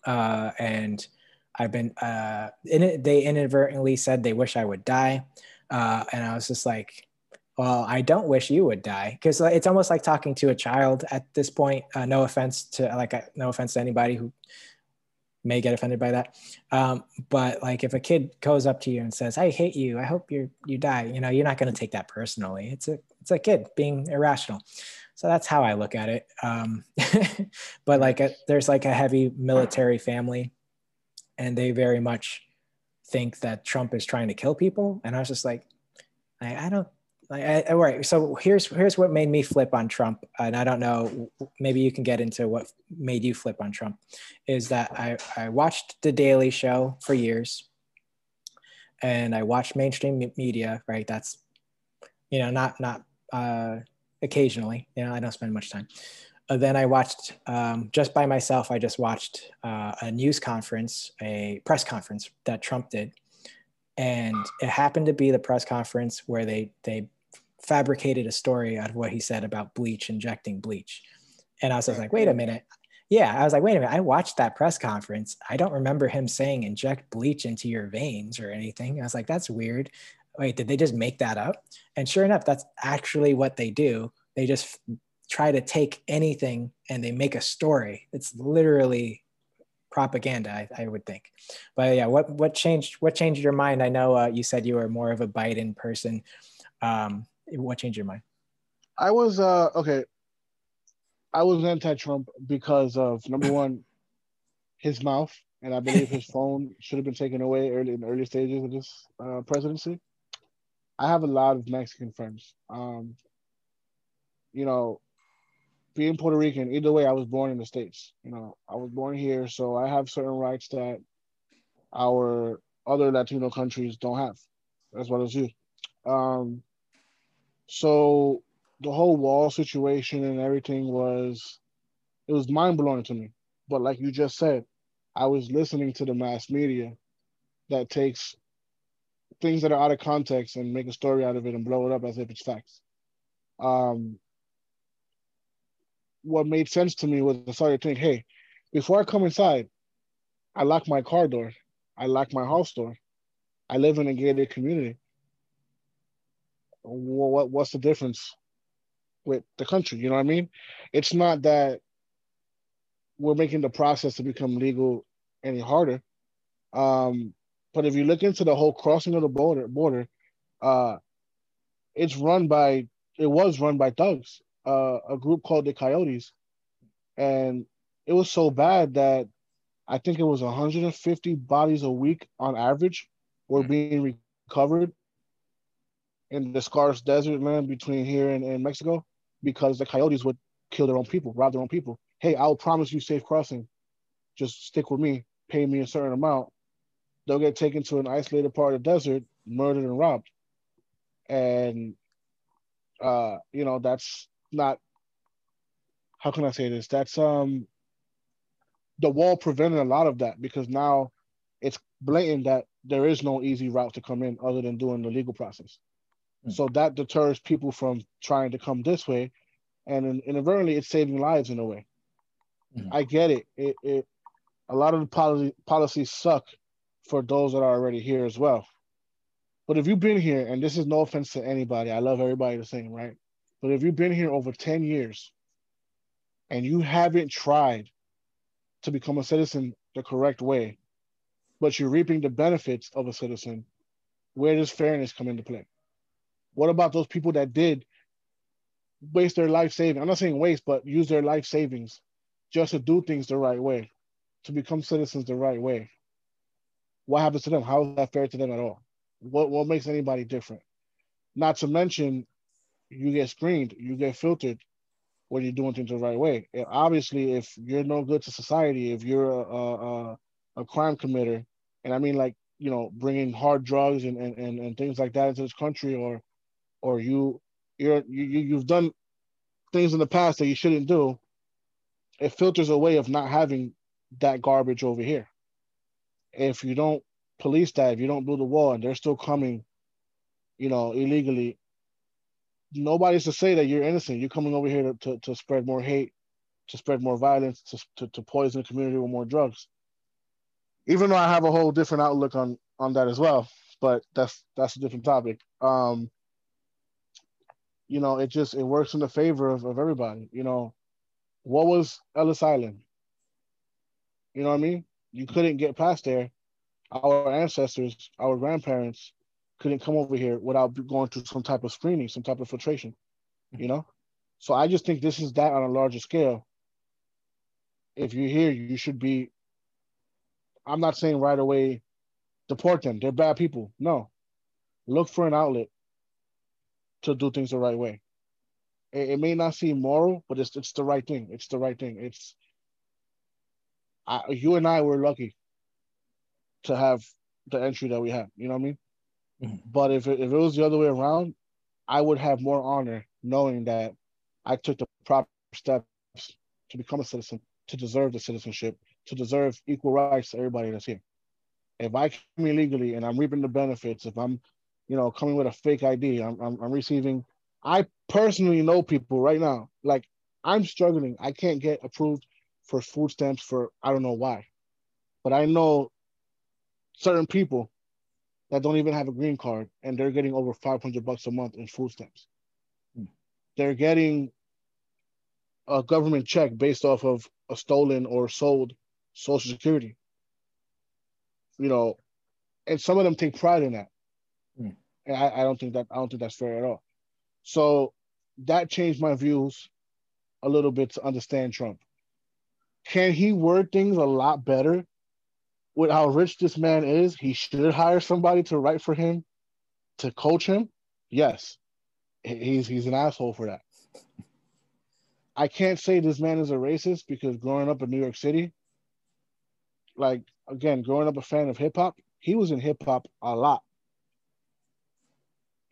D: uh, and i've been uh, in it, they inadvertently said they wish i would die uh, and i was just like well i don't wish you would die. Because it's almost like talking to a child at this point uh, no offense to like no offense to anybody who may get offended by that. Um, but like if a kid goes up to you and says i hate you. I hope you you die you know you're not going to take that personally. It's a it's a kid being irrational. So that's how i look at it. Um, but like a, there's like a heavy military family and they very much think that trump is trying to kill people. And i was just like i, I don't like I, all right so here's here's what made me flip on trump and i don't know maybe you can get into what made you flip on trump is that i i watched the daily show for years and i watched mainstream media right? That's you know not not uh occasionally you know i don't spend much time. Uh, then i watched um, just by myself i just watched uh, a news conference a press conference that trump did. And it happened to be the press conference where they they fabricated a story out of what he said about bleach injecting bleach. And i was just like wait a minute. Yeah i was like wait a minute i watched that press conference. I don't remember him saying inject bleach into your veins or anything. I was like that's weird. Wait did they just make that up? And sure enough that's actually what they do. They just try to take anything and they make a story. It's literally propaganda i, I would think. But yeah what what changed what changed your mind? I know uh, you said you were more of a biden person. Um, what changed your mind
E: I was uh okay. I was anti-Trump because of number one, his mouth, and I believe his phone should have been taken away early in the early stages of this uh, presidency. I have a lot of Mexican friends. Um, you know, being Puerto Rican, either way, I was born in the states. You know, I was born here, so I have certain rights that our other Latino countries don't have, as well as you. Um, so the whole wall situation and everything was it was mind blowing to me. But like you just said, I was listening to the mass media that takes things that are out of context and make a story out of it and blow it up as if it's facts. Um, what made sense to me was I started to think, hey, before I come inside, I lock my car door, I lock my house door, I live in a gated community. What, what what's the difference with the country? You know what I mean? It's not that we're making the process to become legal any harder. Um, but if you look into the whole crossing of the border, border, uh, it's run by it was run by thugs, uh, a group called the Coyotes, and it was so bad that I think it was 150 bodies a week on average were
D: Mm.
E: being recovered in the scarce desert land between here and, and Mexico because the coyotes would kill their own people, rob their own people. Hey, I'll promise you safe crossing. Just stick with me, pay me a certain amount. They'll get taken to an isolated part of the desert, murdered and robbed. And uh, you know, that's not how can I say this? That's um the wall prevented a lot of that because now it's blatant that there is no easy route to come in other than doing the legal process.
D: Mm.
E: So that deters people from trying to come this way. And in, inadvertently, it's saving lives in a way.
D: Mhm.
E: I get it. It, it. A lot of the policy, policies suck for those that are already here as well. But if you've been here, and this is no offense to anybody, I love everybody the same, right? But if you've been here over 10 years and you haven't tried to become a citizen the correct way, but you're reaping the benefits of a citizen, where does fairness come into play? What about those people that did waste their life savings? I'm not saying waste, but use their life savings just to do things the right way, to become citizens the right way. What happens to them? How is that fair to them at all? What what makes anybody different? Not to mention, you get screened, you get filtered when you're doing things the right way. And obviously, if you're no good to society, if you're a, a, a crime committer, and I mean like you know bringing hard drugs and, and, and, and things like that into this country, or or you you're you you- you've done things in the past that you shouldn't do, it filters a way of not having that garbage over here. If you don't police that, if you don't build a wall, and they're still coming, you know, illegally, nobody's to say that you're innocent. You're coming over here to, to, to spread more hate, to spread more violence, to, to, to poison the community with more drugs. Even though I have a whole different outlook on on that as well, but that's that's a different topic. Um, you know, it just it works in the favor of, of everybody. You know, what was Ellis Island? You know what I mean? You couldn't get past there. Our ancestors, our grandparents couldn't come over here without going through some type of screening, some type of filtration, you know? So I just think this is that on a larger scale. If you're here, you should be, I'm not saying right away deport them. They're bad people. No. Look for an outlet to do things the right way. It, it may not seem moral, but it's it's the right thing. It's the right thing. It's I, you and I were lucky to have the entry that we have. You know what I mean?
D: Mhm.
E: But if it, if it was the other way around, I would have more honor knowing that I took the proper steps to become a citizen, to deserve the citizenship, to deserve equal rights to everybody that's here. If I come illegally and I'm reaping the benefits, if I'm, you know, coming with a fake ID, I'm, I'm, I'm receiving. I personally know people right now. Like I'm struggling. I can't get approved for food stamps for I don't know why, but I know certain people that don't even have a green card and they're getting over 500 bucks a month in food stamps.
D: Hmm.
E: They're getting a government check based off of a stolen or sold social security. You know, and some of them take pride in that. And I, I don't think that I don't think that's fair at all. So that changed my views a little bit to understand Trump. Can he word things a lot better with how rich this man is? He should hire somebody to write for him, to coach him. Yes, he's he's an asshole for that. I can't say this man is a racist because growing up in New York City, like again, growing up a fan of hip hop, he was in hip hop a lot.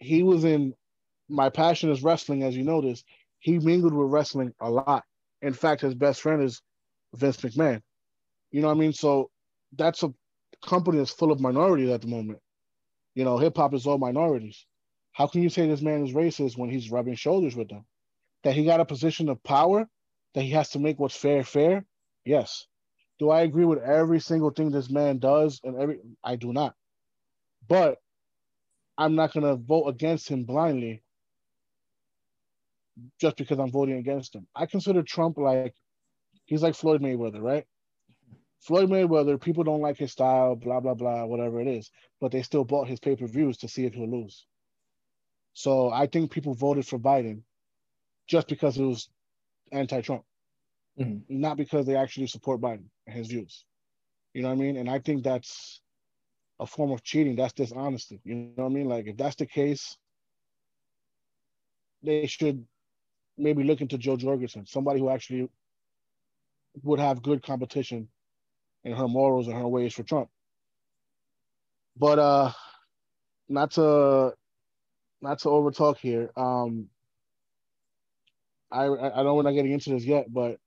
E: He was in my passion is wrestling, as you notice. He mingled with wrestling a lot. In fact, his best friend is Vince McMahon. You know what I mean? So that's a company that's full of minorities at the moment. You know, hip hop is all minorities. How can you say this man is racist when he's rubbing shoulders with them? That he got a position of power, that he has to make what's fair fair? Yes. Do I agree with every single thing this man does and every I do not. But I'm not gonna vote against him blindly just because I'm voting against him. I consider Trump like he's like Floyd Mayweather, right? Floyd Mayweather, people don't like his style, blah blah blah, whatever it is, but they still bought his pay per views to see if he'll lose. So I think people voted for Biden just because it was anti-Trump,
D: Mhm.
E: not because they actually support Biden and his views. You know what I mean? And I think that's a form of cheating. That's dishonesty. You know what I mean? Like if that's the case, they should maybe look into Jo Jorgensen, somebody who actually would have good competition in her morals and her ways for Trump. But uh not to not to overtalk here. Um I I know we're not getting into this yet, but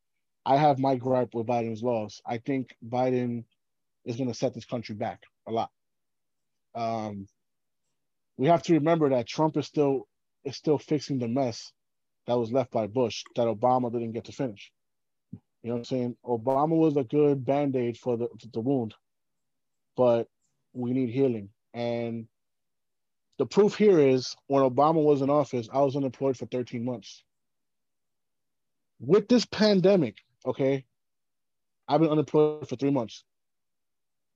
E: I have my gripe with Biden's laws. I think Biden is going to set this country back a lot. Um, we have to remember that Trump is still is still fixing the mess that was left by Bush that Obama didn't get to finish. You know what I'm saying? Obama was a good band-aid for the the wound, but we need healing. And the proof here is when Obama was in office, I was unemployed for 13 months. With this pandemic, okay, I've been unemployed for three months.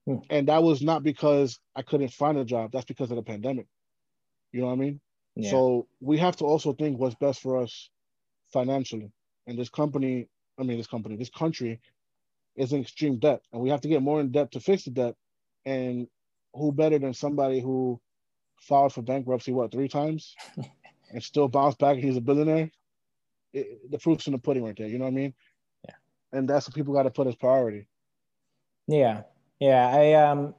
D: Hmm.
E: And that was not because I couldn't find a job. That's because of the pandemic. You know what I mean?
D: Yeah.
E: So we have to also think what's best for us financially. And this company, I mean, this company, this country is in extreme debt. And we have to get more in debt to fix the debt. And who better than somebody who filed for bankruptcy, what, three times and still bounced back and he's a billionaire? It, the proof's in the pudding right there. You know what I mean?
D: Yeah.
E: And that's what people got to put as priority.
D: Yeah, yeah. I um,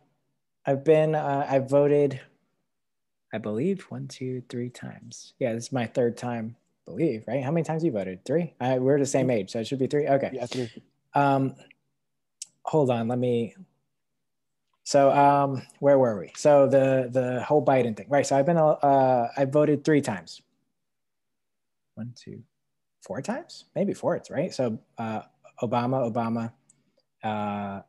D: I've been uh, I voted, I believe one, two, three times. Yeah, this is my third time. I believe right? How many times you voted? Three. I, we're the same age, so it should be three. Okay.
E: Yeah, three.
D: Um, hold on. Let me. So um, where were we? So the the whole Biden thing, right? So I've been uh, I voted three times. One, two, four times, maybe four. It's right? So uh, Obama, Obama, uh,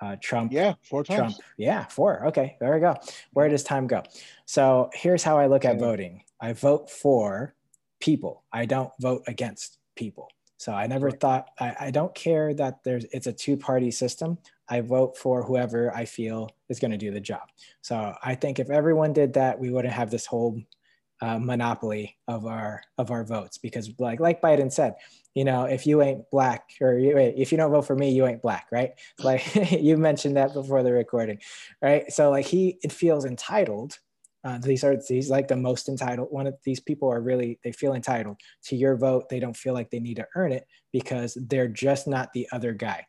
D: uh, Trump,
E: Yeah, four times.
D: Trump. Yeah, four. Okay, there we go. Where does time go? So here's how I look at voting I vote for people, I don't vote against people. So I never thought, I, I don't care that there's it's a two party system. I vote for whoever I feel is going to do the job. So I think if everyone did that, we wouldn't have this whole uh, monopoly of our of our votes because like like Biden said, you know, if you ain't black or you, if you don't vote for me, you ain't black, right? Like you mentioned that before the recording, right? So like he it feels entitled. Uh, these are these like the most entitled. One of these people are really they feel entitled to your vote. They don't feel like they need to earn it because they're just not the other guy.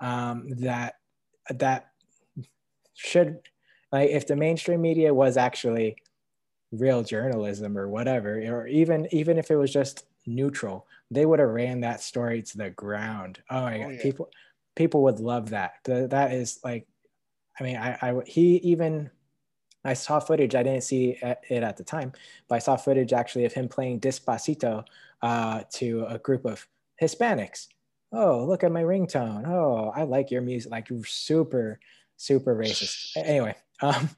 D: Um, that that should like if the mainstream media was actually real journalism or whatever or even even if it was just neutral they would have ran that story to the ground. Oh my
E: Oh,
D: god
E: yeah.
D: people people would love that. That is like i mean i i he even i saw footage i didn't see it at the time but i saw footage actually of him playing despacito uh, to a group of hispanics. Oh look at my ringtone. Oh i like your music like super super racist. Anyway um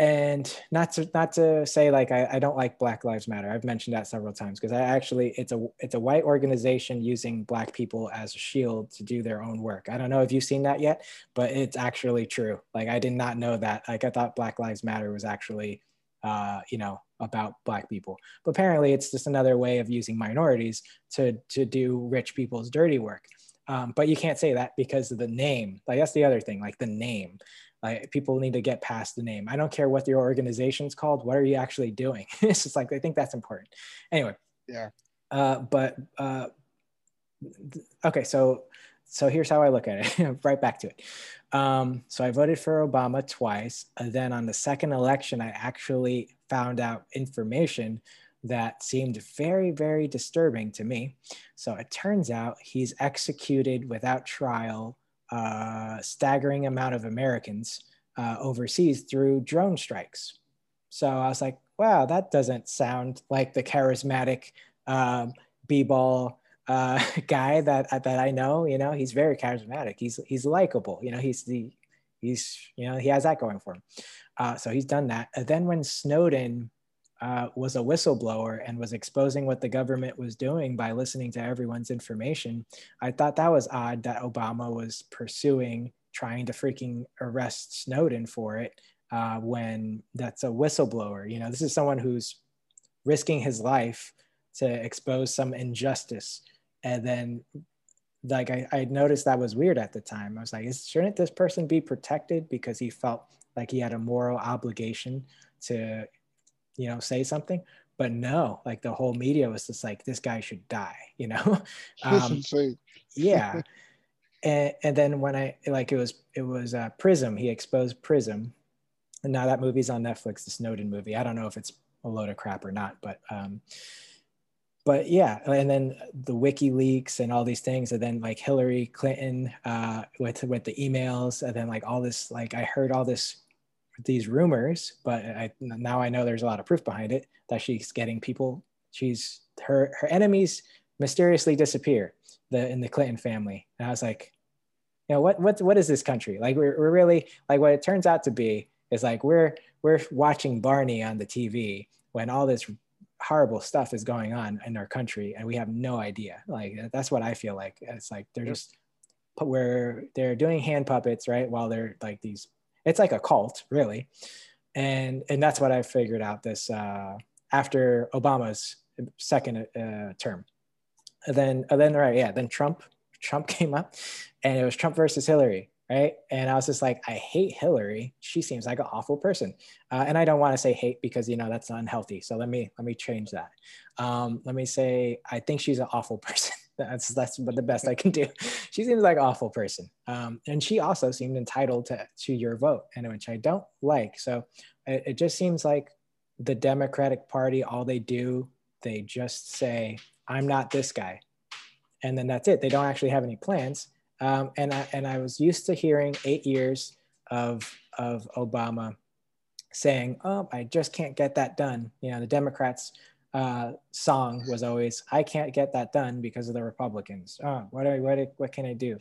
D: and not to not to say like I, I don't like black lives matter. I've mentioned that several times because i actually it's a it's a white organization using black people as a shield to do their own work. I don't know if you've seen that yet but it's actually true. Like i did not know that. Like i thought black lives matter was actually uh, you know about black people. But apparently it's just another way of using minorities to to do rich people's dirty work. Um, but you can't say that because of the name. Like that's the other thing like the name like people need to get past the name. I don't care what your organization's called. What are you actually doing? It's just like i think that's important. Anyway.
E: Yeah.
D: uh, but uh, okay so so here's how i look at it. Right back to it. Um, so i voted for obama twice. And then on the second election i actually found out information that seemed very very disturbing to me. So it turns out he's executed without trial uh, staggering amount of americans uh, overseas through drone strikes so i was like wow that doesn't sound like the charismatic um, b-ball uh, guy that that I know. You know, he's very charismatic. He's he's likable. You know, he's the he's you know he has that going for him. Uh, so he's done that. And then when Snowden uh, was a whistleblower and was exposing what the government was doing by listening to everyone's information, I thought that was odd that Obama was pursuing trying to freaking arrest Snowden for it uh, when that's a whistleblower. You know, this is someone who's risking his life to expose some injustice. And then like I, I noticed that was weird at the time. I was like shouldn't this person be protected? Because he felt like he had a moral obligation to you know say something but no like the whole media was just like this guy should die you know? Um, yeah. And, and then when i like it was it was uh, prism he exposed prism. And now that movie's on netflix the snowden movie. I don't know if it's a load of crap or not but um but yeah and then the wikileaks and all these things and then like hillary clinton uh with with the emails and then like all this like i heard all this these rumors but i now i know there's a lot of proof behind it that she's getting people she's her her enemies mysteriously disappear the in the clinton family. And i was like you know what what what is this country? Like we're, we're really like what it turns out to be is like we're we're watching barney on the tv when all this horrible stuff is going on in our country and we have no idea. Like that's what i feel like. It's like they're just where they're doing hand puppets right while they're like these it's like a cult really and and that's what i figured out this uh after obama's second uh, term and then and then right yeah then trump trump came up and it was trump versus hillary right? And I was just like, I hate Hillary. She seems like an awful person, uh, and I don't want to say hate because you know that's unhealthy. So let me let me change that. Um, let me say I think she's an awful person. That's that's but the best I can do. She seems like awful person, um, and she also seemed entitled to to your vote, and which I don't like. So it, it just seems like the Democratic Party, all they do, they just say, "I'm not this guy," and then that's it. They don't actually have any plans um, and, I, and I was used to hearing eight years of, of Obama saying, oh, I just can't get that done. You know, the Democrats uh, song was always, I can't get that done because of the Republicans. Oh, what, are, what, what can I do?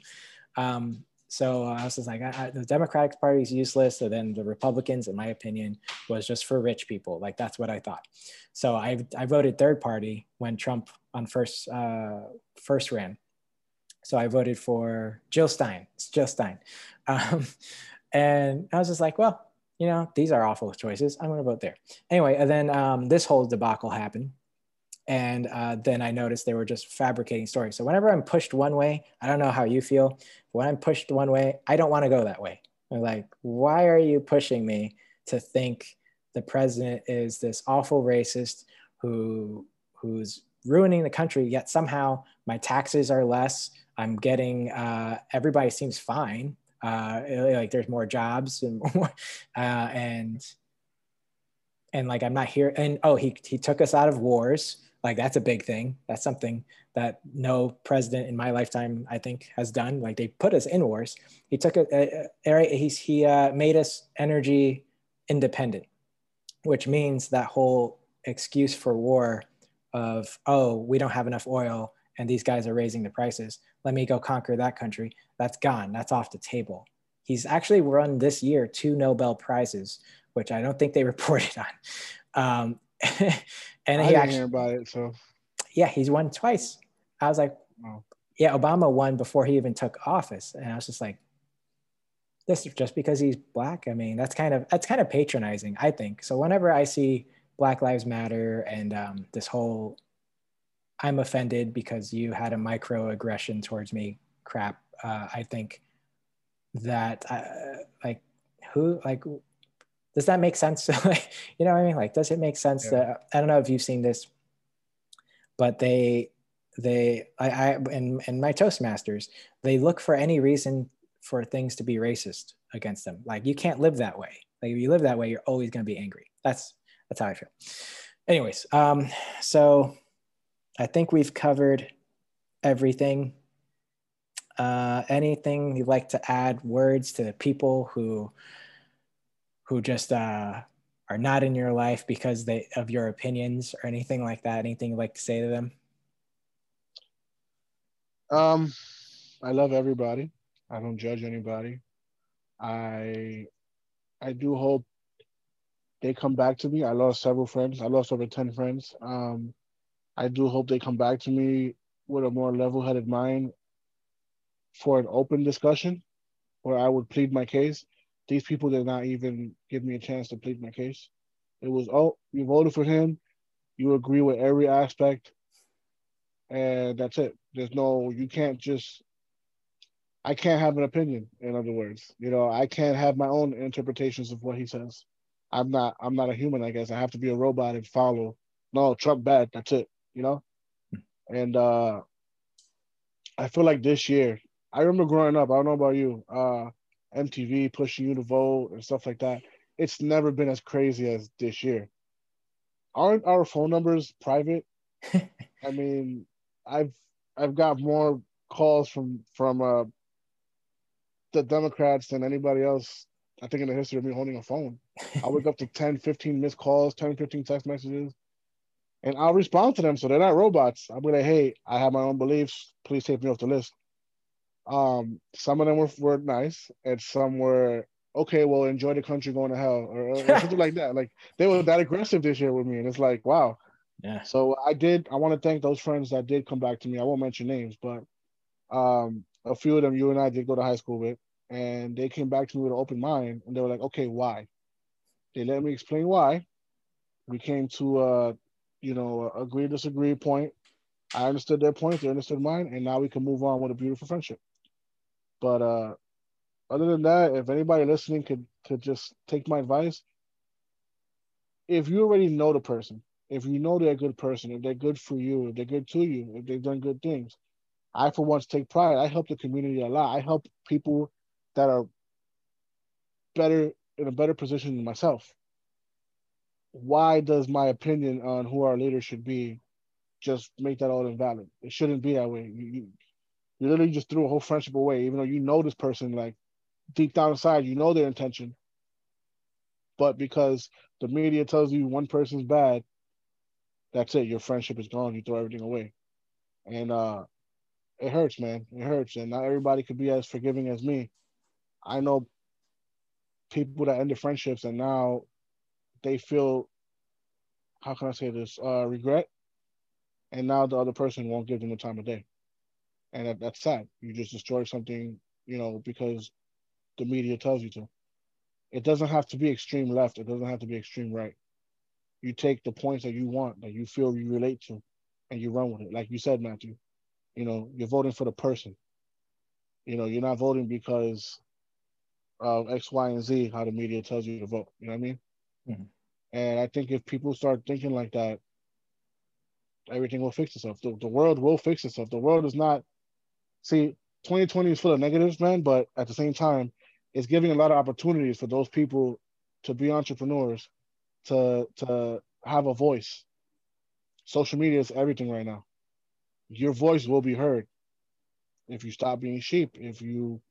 D: Um, so I was just like, I, I, the Democratic Party is useless. So then the Republicans, in my opinion, was just for rich people. Like that's what I thought. So I, I voted third party when Trump on first uh, first ran. So I voted for Jill Stein. It's Jill Stein. Um, and I was just like, well, you know, these are awful choices. I'm going to vote there. Anyway, and then um, this whole debacle happened. And uh, then I noticed they were just fabricating stories. So whenever I'm pushed one way, I don't know how you feel. When I'm pushed one way, I don't want to go that way. I'm like, why are you pushing me to think the president is this awful racist who who's ruining the country, yet somehow my taxes are less. I'm getting uh, everybody seems fine. Uh, like there's more jobs and more, uh, and and like I'm not here. And oh, he he took us out of wars. Like that's a big thing. That's something that no president in my lifetime I think has done. Like they put us in wars. He took a, Uh, uh he's he uh, made us energy independent, which means that whole excuse for war of oh we don't have enough oil and these guys are raising the prices. Let me go conquer that country. That's gone. That's off the table. He's actually won this year two Nobel prizes, which I don't think they reported on. Um, and
E: I
D: he
E: actually about it. So
D: yeah, he's won twice. I was like, oh. yeah, Obama won before he even took office, and I was just like, this just because he's black. I mean, that's kind of that's kind of patronizing, I think. So whenever I see Black Lives Matter and um, this whole I'm offended because you had a microaggression towards me crap. Uh, I think that uh, like who like does that make sense? Like you know what I mean? Like, does it make sense yeah. that I don't know if you've seen this, but they they I, I and and my Toastmasters they look for any reason for things to be racist against them. Like you can't live that way. Like if you live that way, you're always going to be angry. That's that's how I feel. Anyways, um, so I think we've covered everything. Uh, anything you'd like to add words to the people who who just uh, are not in your life because they of your opinions or anything like that? Anything you'd like to say to them?
E: Um, I love everybody. I don't judge anybody. I I do hope they come back to me. I lost several friends. I lost over 10 friends. Um, I do hope they come back to me with a more level headed mind for an open discussion where I would plead my case. These people did not even give me a chance to plead my case. It was, oh, you voted for him. you agree with every aspect, and that's it. There's no, you can't just. I can't have an opinion. In other words, you know, I can't have my own interpretations of what he says. I'm not. I'm not a human. I guess I have to be a robot and follow. No, Trump bad. That's it. You know, and uh I feel like this year. I remember growing up. I don't know about you. Uh, MTV pushing you to vote and stuff like that. It's never been as crazy as this year. Aren't our phone numbers private? I mean, I've I've got more calls from from uh, the Democrats than anybody else. I think in the history of me holding a phone. I wake up to 10, 15 missed calls, 10, 15 text messages, and I'll respond to them. So they're not robots. I'll be like, hey, I have my own beliefs. Please take me off the list. Um, some of them were, were nice, and some were okay. Well, enjoy the country going to hell, or, or something like that. Like they were that aggressive this year with me, and it's like, wow.
D: Yeah.
E: So I did. I want to thank those friends that did come back to me. I won't mention names, but um, a few of them you and I did go to high school with, and they came back to me with an open mind, and they were like, okay, why? They let me explain why. We came to uh, you know, agree disagree point. I understood their point, they understood mine, and now we can move on with a beautiful friendship. But uh other than that, if anybody listening could could just take my advice, if you already know the person, if you know they're a good person, if they're good for you, if they're good to you, if they've done good things, I for once take pride. I help the community a lot. I help people that are better in a better position than myself why does my opinion on who our leader should be just make that all invalid? It shouldn't be that way. You, you, you literally just threw a whole friendship away, even though you know this person, like deep down inside, you know their intention. But because the media tells you one person's bad, that's it. Your friendship is gone. You throw everything away. And uh it hurts, man. It hurts. And not everybody could be as forgiving as me. I know people that ended friendships and now they feel how can I say this uh, regret, and now the other person won't give them the time of day, and that, that's sad. You just destroy something, you know, because the media tells you to. It doesn't have to be extreme left. It doesn't have to be extreme right. You take the points that you want, that you feel you relate to, and you run with it. Like you said, Matthew, you know, you're voting for the person. You know, you're not voting because of X, Y, and Z, how the media tells you to vote. You know what I mean? Mm-hmm. And I think if people start thinking like that, everything will fix itself. The, the world will fix itself. The world is not, see, 2020 is full of negatives, man, but at the same time, it's giving a lot of opportunities for those people to be entrepreneurs, to to have a voice. Social media is everything right now. Your voice will be heard if you stop being sheep. If you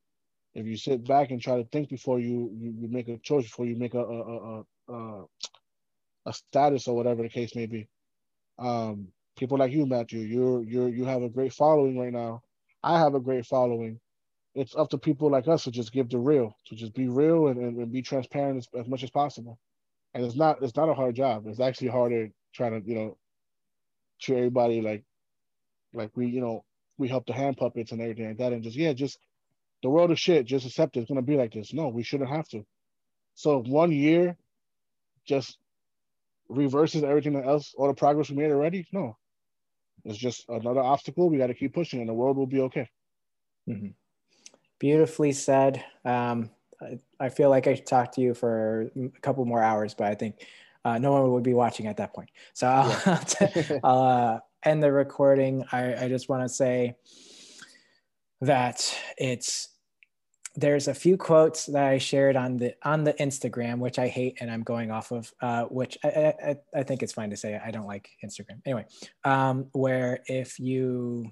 E: if you sit back and try to think before you you, you make a choice, before you make a, a, a, uh, a status or whatever the case may be. Um, people like you, Matthew, you're you're you have a great following right now. I have a great following. It's up to people like us to just give the real, to just be real and, and, and be transparent as, as much as possible. And it's not it's not a hard job. It's actually harder trying to you know treat everybody like like we you know we help the hand puppets and everything like that and just yeah just the world of shit just accept it's gonna be like this. No, we shouldn't have to. So one year just reverses everything else, all the progress we made already. No, it's just another obstacle. We got to keep pushing, and the world will be okay.
D: Mm-hmm. Beautifully said. Um, I, I, feel like I should talk to you for a couple more hours, but I think uh, no one would be watching at that point. So I'll, yeah. I'll uh, end the recording. I, I just want to say that it's there's a few quotes that I shared on the on the Instagram, which I hate and I'm going off of, uh, which I, I, I, think it's fine to say I don't like Instagram. Anyway, um, where if you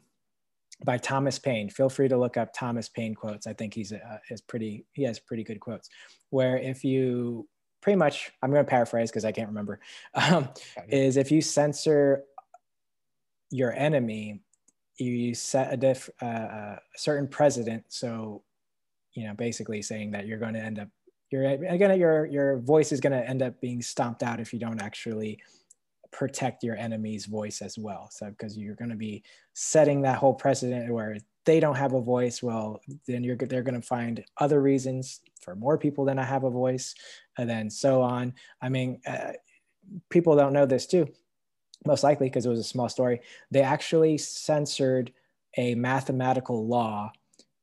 D: by Thomas Paine, feel free to look up Thomas Paine quotes. I think he's uh, is pretty he has pretty good quotes. Where if you pretty much I'm going to paraphrase because I can't remember, um, is if you censor your enemy, you set a diff, uh, a certain precedent so you know, basically saying that you're going to end up, you're again, your your voice is going to end up being stomped out if you don't actually protect your enemy's voice as well. So because you're going to be setting that whole precedent where they don't have a voice, well, then you're they're going to find other reasons for more people than I have a voice, and then so on. I mean, uh, people don't know this too, most likely because it was a small story, they actually censored a mathematical law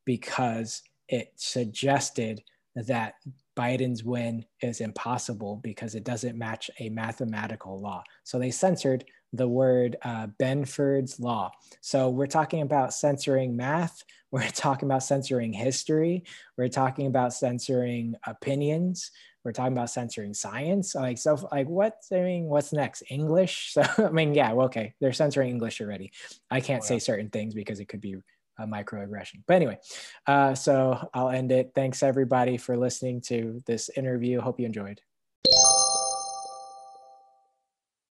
D: because it suggested that Biden's win is impossible because it doesn't match a mathematical law. So they censored the word uh, Benford's law. So we're talking about censoring math. We're talking about censoring history. We're talking about censoring opinions. We're talking about censoring science. Like so, like what? I mean, what's next? English. So I mean, yeah, well, okay, they're censoring English already. I can't oh, yeah. say certain things because it could be a microaggression. But anyway, uh, so I'll end it. Thanks everybody for listening to this interview. Hope you enjoyed.